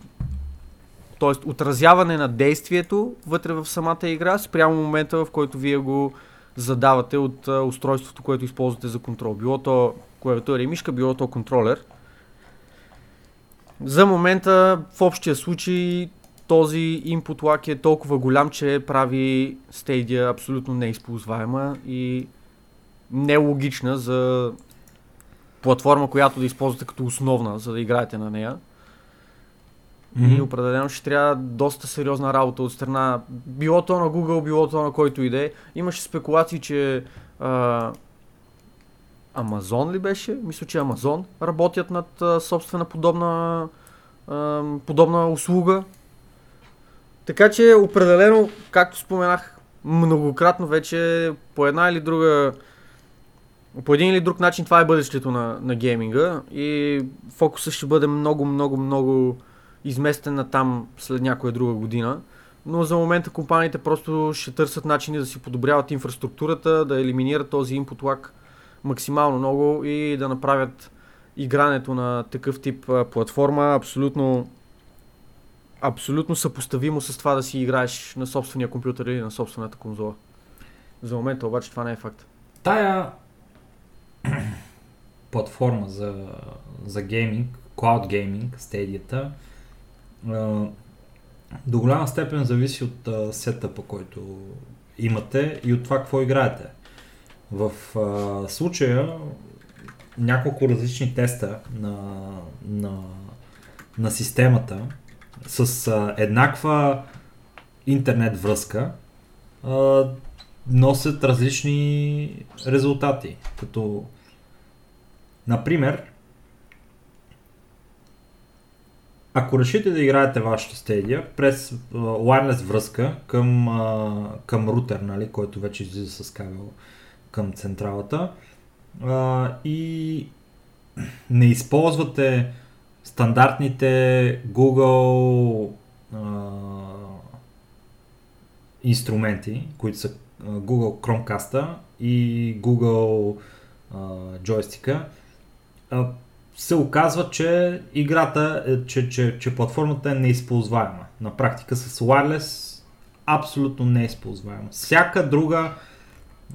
т.е. отразяване на действието вътре в самата игра спрямо момента, в който вие го задавате от устройството, което използвате за контрол. Било то клавиатура и мишка, било то контролер. За момента в общия случай този input lag е толкова голям, че прави Stadia абсолютно неизползваема и нелогична за платформа, която да използвате като основна, за да играете на нея. Мгм. И определено ще трябва доста сериозна работа от страна, било то на Google, било то на който иде. Имаше спекулации, че а, Амазон ли беше? Мисля, че Амазон работят над а, собствена подобна, а, подобна услуга. Така че определено, както споменах многократно вече, по една или друга по един или друг начин това е бъдещето на, на гейминга и фокусът ще бъде много, много, много изместен на там след някоя друга година. Но за момента компаниите просто ще търсят начини да си подобряват инфраструктурата, да елиминират този input lag максимално много и да направят игрането на такъв тип платформа абсолютно абсолютно съпоставимо с това да си играеш на собствения компютър или на собствената конзола. За момента обаче това не е факт. Тая платформа за, за гейминг, cloud гейминг, стедията, до голяма степен зависи от сетъпа, който имате и от това какво играете. В а, случая няколко различни теста на, на, на системата с а, еднаква интернет връзка носят различни резултати. Като, например, ако решите да играете вашата стедия през а, wireless връзка към, а, към рутер, нали, който вече излиза с кабел към централата а, и не използвате стандартните Google а, инструменти, които са Google Chromecast и Google а, джойстика, се оказва, че играта, е, че, че, че платформата е неизползваема. На практика с wireless абсолютно неизползваема. Всяка друга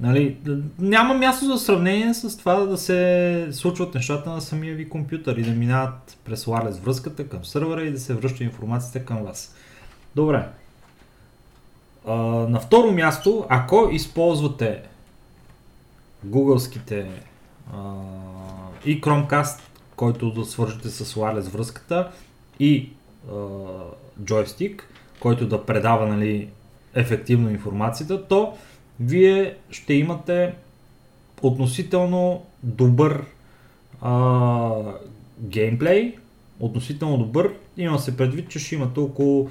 Нали, няма място за сравнение с това да се случват нещата на самия ви компютър и да минават през wireless връзката към сървъра и да се връща информацията към вас. Добре. А, на второ място, ако използвате гугълските и Chromecast, който да свържете с wireless връзката и а, джойстик, който да предава нали, ефективно информацията, то вие ще имате относително добър а, геймплей, относително добър, има се предвид, че ще имате около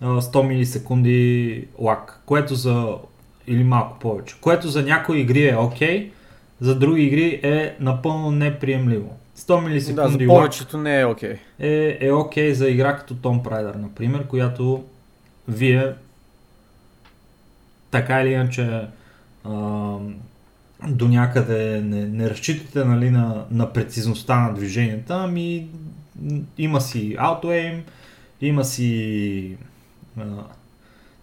а, 100 милисекунди лак, което за или малко повече, което за някои игри е окей, okay, за други игри е напълно неприемливо. 100 милисекунди Да, за повечето не е окей. е, е окей за игра като Tomb Raider, например, която вие така или иначе до някъде не, не разчитате нали, на, на прецизността на движенията, ами има си auto-aim, има си а,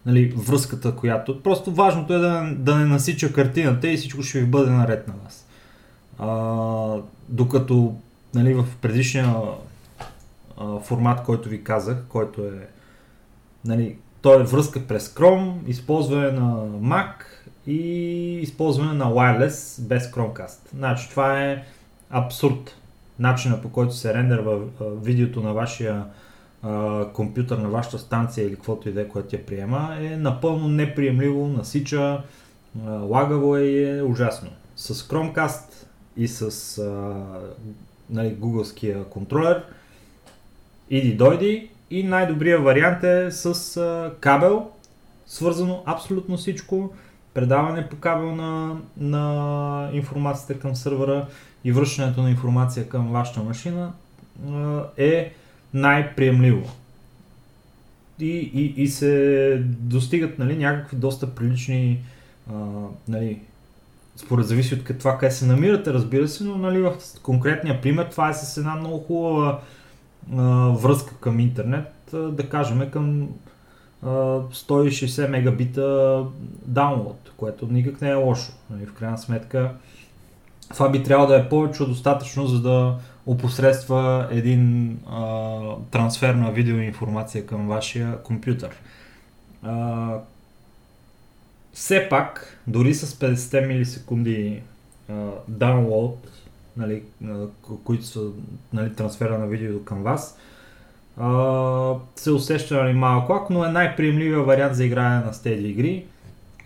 нали, връзката, която... Просто важното е да, да не насича картината и всичко ще ви бъде наред на вас. А, докато нали, в предишния а, формат, който ви казах, който е нали, той е връзка през Chrome, използване на Mac и използване на wireless без Chromecast. Значи това е абсурд. Начина по който се рендерва видеото на вашия а, компютър, на вашата станция или каквото и да е, което я приема, е напълно неприемливо, насича, а, лагаво е и е ужасно. С Chromecast и с а, нали, Google контролер иди дойди и най-добрият вариант е с а, кабел, свързано абсолютно всичко, предаване по кабел на, на информацията към сървъра и връщането на информация към вашата машина а, е най-приемливо. И, и, и се достигат нали, някакви доста прилични, а, нали, според зависи от това къде се намирате, разбира се, но нали, в конкретния пример това е с една много хубава връзка към интернет, да кажем към а, 160 мегабита даунлод, което никак не е лошо. Нали, в крайна сметка това би трябвало да е повече от достатъчно, за да опосредства един а, трансфер на видеоинформация към вашия компютър. А, все пак, дори с 50 милисекунди download, нали, които са нали, трансфера на видео към вас, а, се усеща нали, малко лак, но е най-приемливия вариант за игране на стеди игри.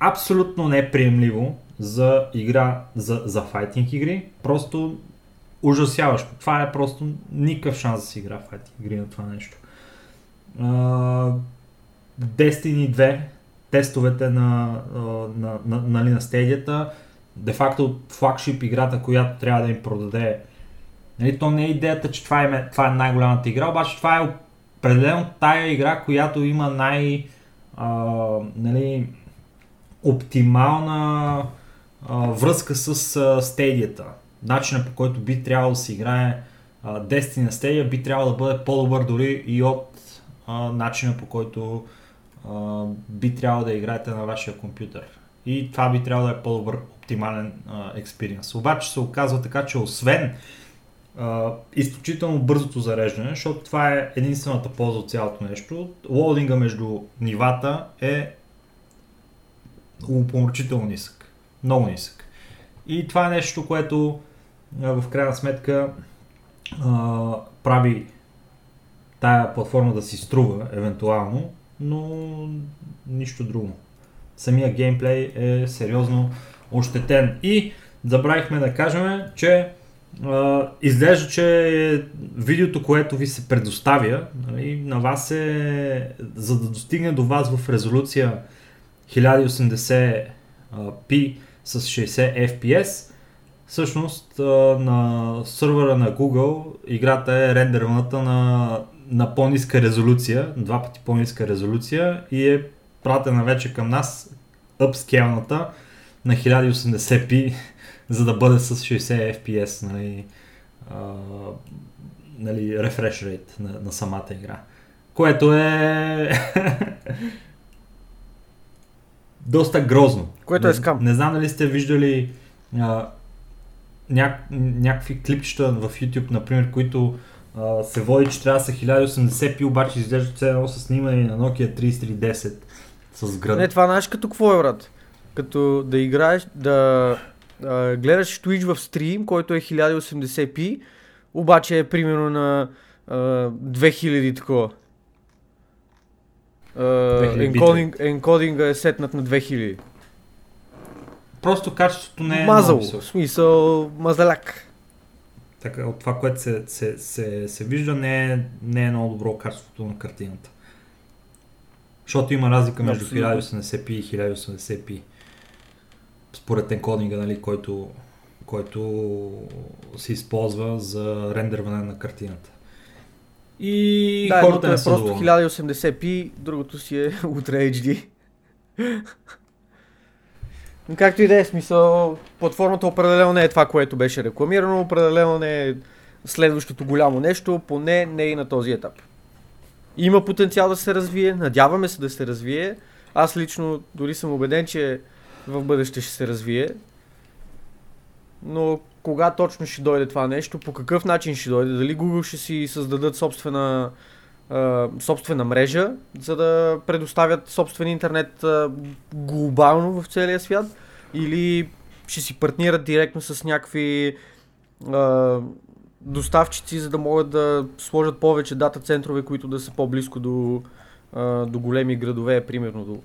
Абсолютно неприемливо за игра, за, за файтинг игри. Просто ужасяващо. Това е просто никакъв шанс да си игра файтинг игри на това нещо. А, Destiny 2 тестовете на, на, на, на, на стедията, де-факто флагшип играта, която трябва да им продаде. Нали, то не е идеята, че това е, това е най-голямата игра, обаче това е определено тая игра, която има най- а, нали, оптимална а, връзка с а, стедията. Начинът по който би трябвало да се играе а, на Stadia би трябвало да бъде по-добър дори и от а, начина по който би трябвало да играете на вашия компютър. И това би трябвало да е по-добър оптимален експириенс. Обаче се оказва така, че освен а, изключително бързото зареждане, защото това е единствената полза от цялото нещо, лоудинга между нивата е упоморчително нисък. Много нисък. И това е нещо, което а, в крайна сметка а, прави тая платформа да си струва евентуално, но нищо друго. Самия геймплей е сериозно ощетен. И забравихме да кажем, че а, изглежда, че видеото, което ви се предоставя, нали, на вас е, за да достигне до вас в резолюция 1080p с 60 fps, всъщност на сървъра на Google играта е рендерваната на на по-ниска резолюция, два пъти по-ниска резолюция и е пратена вече към нас upscale на 1080p, за да бъде с 60 fps, нали, а, нали, refresh rate на, на самата игра. Което е доста грозно. Което е скам. Не, не знам дали сте виждали а, ня, някакви клипчета в YouTube, например, които се води, че трябва да са 1080p, обаче изглежда все едно са снимани на Nokia 3310 с град. Не, това знаеш като какво е, брат? Като да играеш, да а, гледаш Twitch в стрим, който е 1080p, обаче е примерно на а, 2000 такова. Uh, енкодинг, енкодинга е сетнат на 2000. просто качеството не е Мазало, в смисъл мазаляк. Така, от това, което се, се, се, се вижда, не е, не е много добро качеството на картината. Защото има разлика между Абсолютно. 1080p и 1080p. Според енкодинга, нали, който, който се използва за рендерване на картината. И да, хората е не са просто доволни. 1080p, другото си е Ultra HD. Но Както и да е смисъл, платформата определено не е това, което беше рекламирано, определено не е следващото голямо нещо, поне не и на този етап. Има потенциал да се развие, надяваме се да се развие. Аз лично дори съм убеден, че в бъдеще ще се развие. Но кога точно ще дойде това нещо, по какъв начин ще дойде, дали Google ще си създадат собствена, собствена мрежа, за да предоставят собствен интернет глобално в целия свят, или ще си партнират директно с някакви доставчици, за да могат да сложат повече дата центрове, които да са по-близко до, до големи градове, примерно до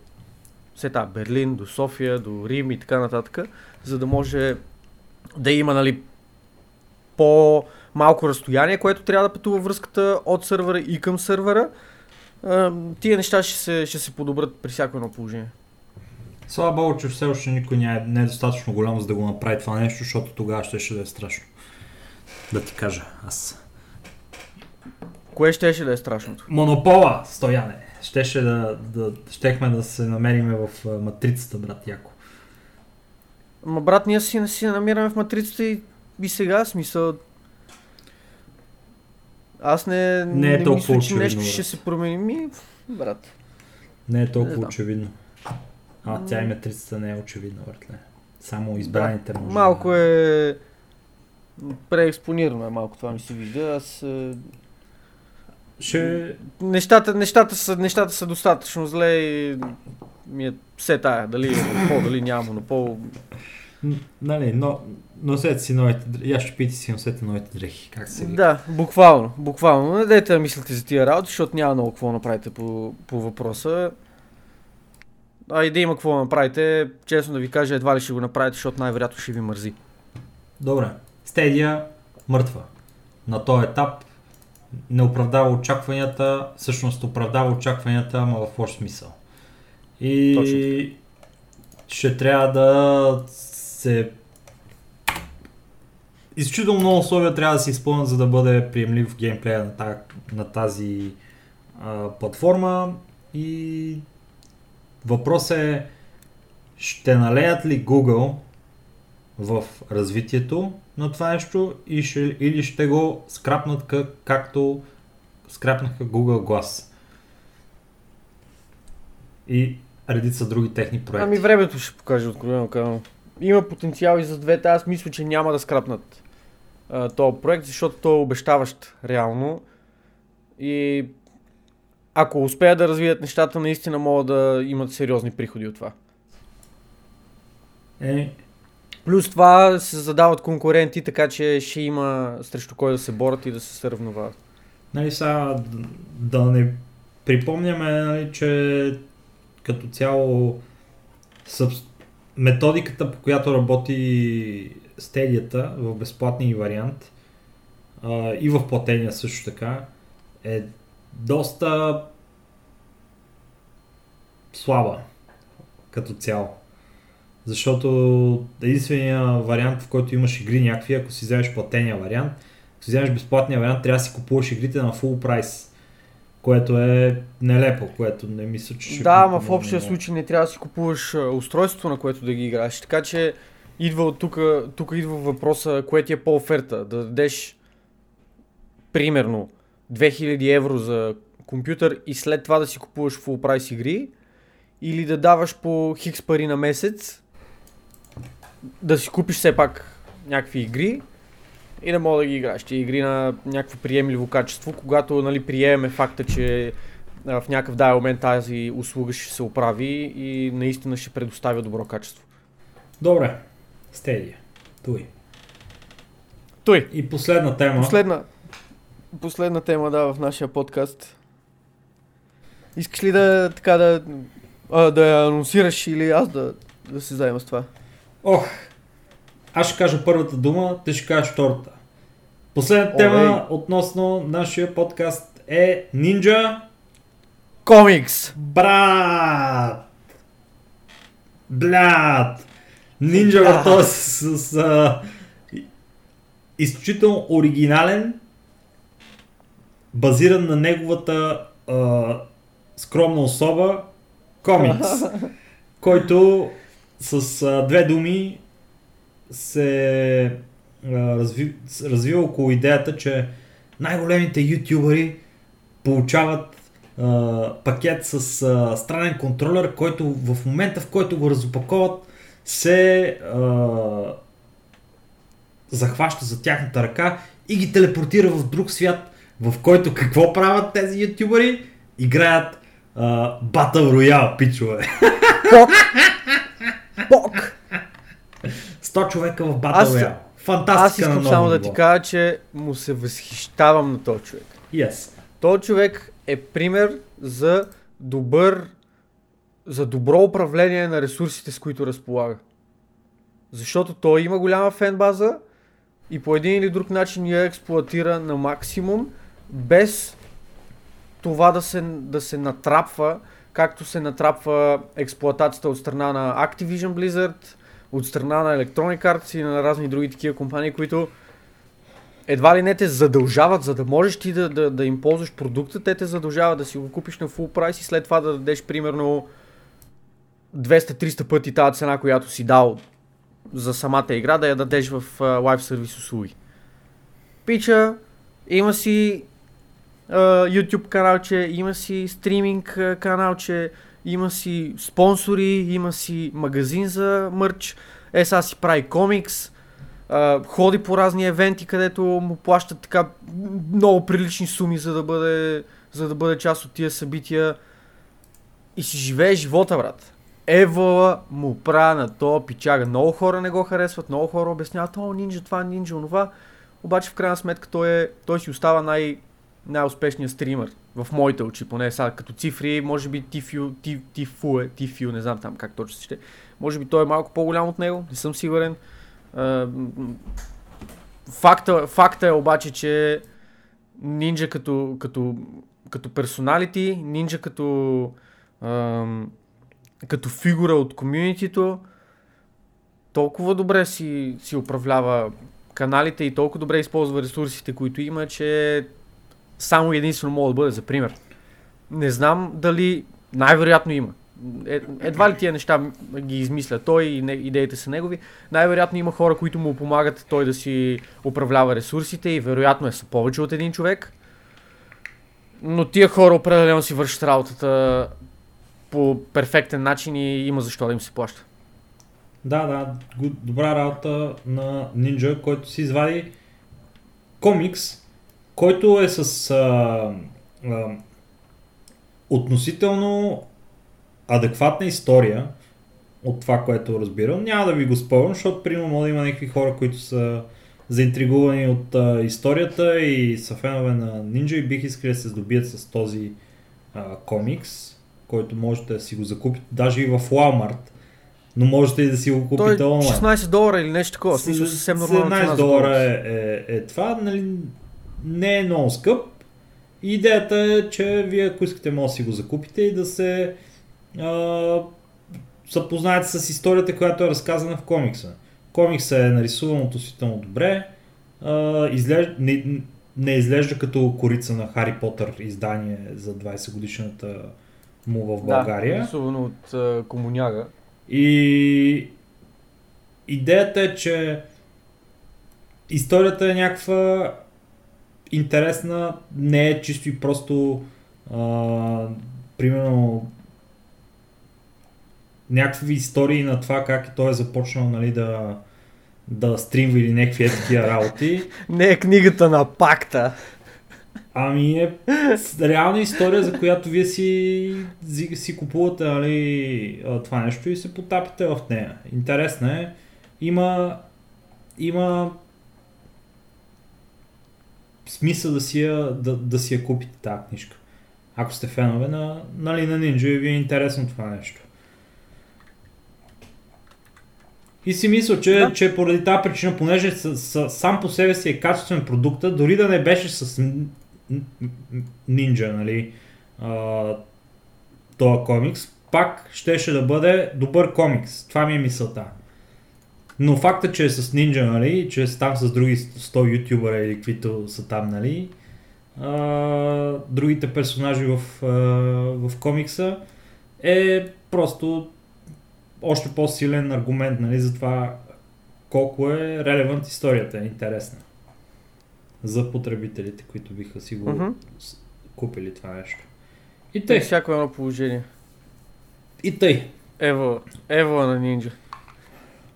сета, Берлин, до София, до Рим и така нататък, за да може да има нали, по-малко разстояние, което трябва да пътува връзката от сървъра и към сървъра. Тия неща ще се, ще се подобрят при всяко едно положение. Слава Богу, че все още никой не е, не е достатъчно голям, за да го направи това нещо, защото тогава ще, ще да е страшно. Да ти кажа аз. Кое щеше да е страшното? Монопола, Стояне. Щеше да, да, щехме да се намериме в матрицата, брат Яко. Ма брат, ние си, си намираме в матрицата и, и сега, смисъл... Аз не, Не е не толкова мисля, че очевидно, нещо брат. ще се промени. Ми, брат. Не е Не толкова знам. очевидно. А, тя и матрицата не е очевидна, братле. Само избраните може Малко да... е... Преекспонирано е малко, това ми се вижда. Аз... Ще... Нещата, нещата, са, нещата са достатъчно зле и ми е все тая. Дали е монопол, дали няма монопол. Нали, но... Носете си новите дрехи. Я ще пити си носете новите дрехи. Как се вика? Да, буквално, буквално. Не дайте да мислите за тия работи, защото няма много какво направите по, по въпроса. А и да има какво да направите, честно да ви кажа, едва ли ще го направите, защото най-вероятно ще ви мързи. Добре. Стедия мъртва. На този етап не оправдава очакванията, всъщност оправдава очакванията, ама в лош смисъл. И Точно ще трябва да се изключително много условия трябва да се изпълнят, за да бъде приемлив геймплея на, та, на тази а, платформа. И въпрос е ще налеят ли Google в развитието на това нещо и ще, или ще го скрапнат как, както скрапнаха Google Glass и редица други техни проекти. Ами времето ще покаже откровено казано. Има потенциал и за двете. Аз мисля, че няма да скрапнат а, този проект, защото той е обещаващ реално. И ако успеят да развият нещата, наистина могат да имат сериозни приходи от това. Е, Плюс това се задават конкуренти, така че ще има срещу кой да се борят и да се съревновават. Нали сега да не припомняме, нали, че като цяло събс... методиката, по която работи стедията в безплатния вариант а, и в платения също така е доста слаба като цяло. Защото единствения вариант, в който имаш игри някакви, ако си вземеш платения вариант, ако си вземеш безплатния вариант, трябва да си купуваш игрите на full прайс. Което е нелепо, което не мисля, че ще Да, ама в общия случай не трябва да си купуваш а, устройство, на което да ги играеш. Така че идва от тук, тук идва въпроса, кое ти е по-оферта. Да дадеш примерно 2000 евро за компютър и след това да си купуваш full прайс игри или да даваш по хикс пари на месец да си купиш все пак някакви игри и да мога да ги играеш. Ти игри на някакво приемливо качество, когато нали, приемеме факта, че в някакъв даден момент тази услуга ще се оправи и наистина ще предоставя добро качество. Добре, Стедия. Той. Той, И последна тема. последна, последна тема да в нашия подкаст. Искаш ли да така да, а, да я анонсираш или аз да, да се заема с това? Ох, аз ще кажа първата дума, ти ще кажеш втората. Последната тема относно нашия подкаст е Ninja Комикс! Брат! Блядь! Нинджа Блядь. Върто с, с а, изключително оригинален, базиран на неговата а, скромна особа комикс, който с а, две думи се а, разви, развива около идеята, че най-големите ютубъри получават а, пакет с а, странен контролер, който в момента в който го разопаковат се а, захваща за тяхната ръка и ги телепортира в друг свят, в който какво правят тези ютубъри? Играят а, Battle Royale, пичове. Пок! 100 човека в Battle Аз- Royale. Аз Фантастика искам само да ти кажа, че му се възхищавам на този човек. Yes. Този човек е пример за добър, за добро управление на ресурсите, с които разполага. Защото той има голяма фен база и по един или друг начин я експлуатира на максимум, без това да се, да се натрапва, както се натрапва експлуатацията от страна на Activision Blizzard, от страна на Electronic Arts и на разни други такива компании, които едва ли не те задължават, за да можеш ти да, да, да им ползваш продукта, те те задължават да си го купиш на full прайс и след това да дадеш примерно 200-300 пъти тази цена, която си дал за самата игра, да я дадеш в live сервис услуги. Пича, има си YouTube каналче, има си стриминг каналче, има си спонсори, има си магазин за мърч, е сега си прави комикс, а, ходи по разни евенти, където му плащат така много прилични суми, за да бъде, за да бъде част от тия събития. И си живее живота, брат. Евала му правя на то пичага. Много хора не го харесват, много хора обясняват, о, нинджа това, нинджа онова. Обаче в крайна сметка той, е, той си остава най- най-успешният стример. В моите очи, поне сега като цифри, може би Тифю, Ти- Тифу Тифю, не знам там как точно се ще. Може би той е малко по-голям от него, не съм сигурен. Факта, факта е обаче, че Нинджа като, като, като персоналити, Нинджа като, като фигура от комюнитито, толкова добре си, си управлява каналите и толкова добре използва ресурсите, които има, че само единствено мога да бъде за пример. Не знам дали най-вероятно има. Е, едва ли тия неща ги измисля той и идеите са негови. Най-вероятно има хора, които му помагат той да си управлява ресурсите и вероятно е са повече от един човек. Но тия хора определено си вършат работата по перфектен начин и има защо да им се плаща. Да, да, добра работа на Ninja, който си извади комикс, който е с а, а, относително адекватна история от това, което разбирам. Няма да ви го спомням, защото примерно може да има някакви хора, които са заинтригувани от а, историята и са фенове на Ninja и бих искали да се здобият с този а, комикс, който можете да си го закупите даже и в Walmart. Но можете и да си го Той купите е онлайн. 16 долара или нещо такова. Смисъл съвсем нормална цена 17 за долара е, е, е това, нали, не е много скъп. Идеята е, че вие ако искате може да си го закупите и да се а, запознаете с историята, която е разказана в комикса. Комиксът е нарисуван относително добре, а, изглежда, не, не изглежда като корица на Хари Потър издание за 20 годишната му в България. Да, рисувано от а, комуняга. И идеята е, че историята е някаква интересна, не е чисто и просто а, примерно някакви истории на това как той е започнал нали, да, да стримва или някакви е такива работи. Не е книгата на пакта. Ами е реална история, за която вие си, си, купувате нали, това нещо и се потапите в нея. Интересна е. Има, има смисъл да си я, да, да си я купите тази книжка. Ако сте фенове на, нали, на Ninja и ви е интересно това нещо. И си мисля, че, Да. че поради тази причина, понеже с, с, сам по себе си е качествен продукта, дори да не беше с Ninja, нали, а, този комикс, пак щеше да бъде добър комикс. Това ми е мисълта. Но факта, че е с Ninja, нали, че е там с други 100 ютубъра или каквито са там, нали, а, другите персонажи в, а, в комикса, е просто още по-силен аргумент нали, за това колко е релевант историята, е интересна. За потребителите, които биха си го с- купили това нещо. И тъй, всяко едно положение. и тъй. Ево, ево на нинджа.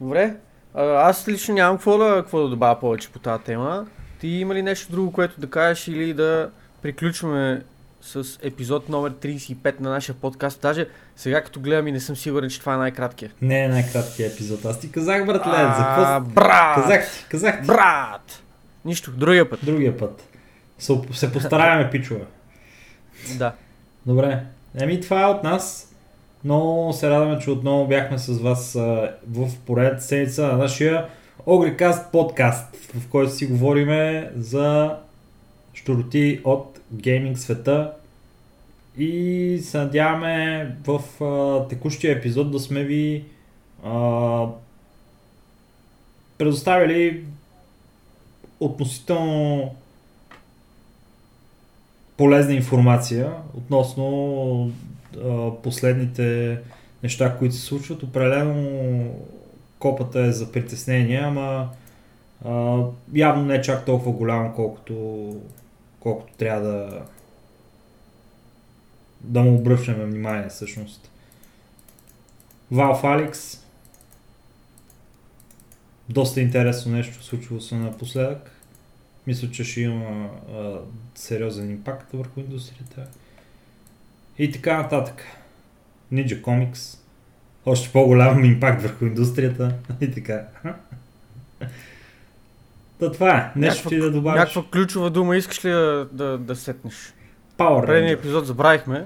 Добре. Аз лично нямам какво да, какво да добавя повече по тази тема. Ти има ли нещо друго, което да кажеш или да приключваме с епизод номер 35 на нашия подкаст? Даже сега като гледам и не съм сигурен, че това е най-краткият. Не е най-краткият епизод. Аз ти казах, братле, за какво... брат! Казах ти, казах ти. Брат! Нищо, другия път. Другия път. Се, се постараем, пичове. Да. Добре. Еми това е от нас. Много се радваме, че отново бяхме с вас в поредната седмица на нашия Огрикаст подкаст, в който си говориме за щуроти от гейминг света. И се надяваме в а, текущия епизод да сме ви а, предоставили относително полезна информация относно последните неща, които се случват. Определено копата е за притеснение, ама а, явно не е чак толкова голямо, колкото, колкото трябва да да му обръщаме внимание всъщност. Valve Alex доста интересно нещо случило се напоследък. Мисля, че ще има а, сериозен импакт върху индустрията. И така нататък. Ninja Comics. Още по-голям импакт върху индустрията. И така. Та това е. Нещо Някаква- ти да добавиш. Някаква ключова дума искаш ли да, да, да сетнеш? Power Предния епизод забравихме.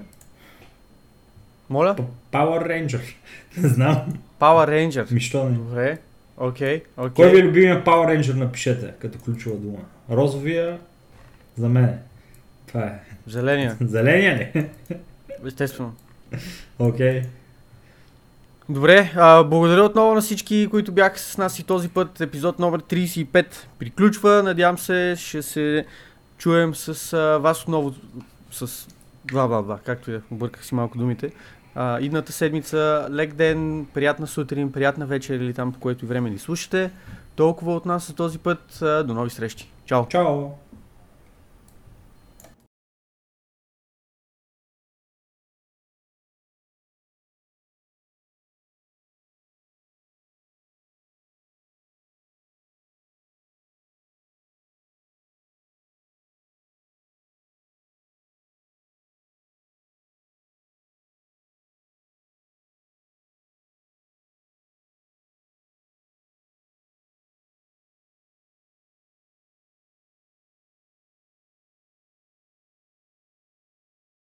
Моля? Power Ranger. Не знам. Power Ranger. Ми що не. Добре. Окей, окей. Кой ви е любимия Power Ranger напишете като ключова дума? Розовия за мен. Това е. Зеления, Зеления ли? Естествено. Окей. Добре, а, благодаря отново на всички, които бяха с нас и този път. Епизод номер 35 приключва. Надявам се, ще се чуем с а, вас отново с бла бла бла, както и да обърках си малко думите. А, идната седмица, лек ден, приятна сутрин, приятна вечер или там, по което и време ни слушате. Толкова от нас за този път. А, до нови срещи. Чао! Чао.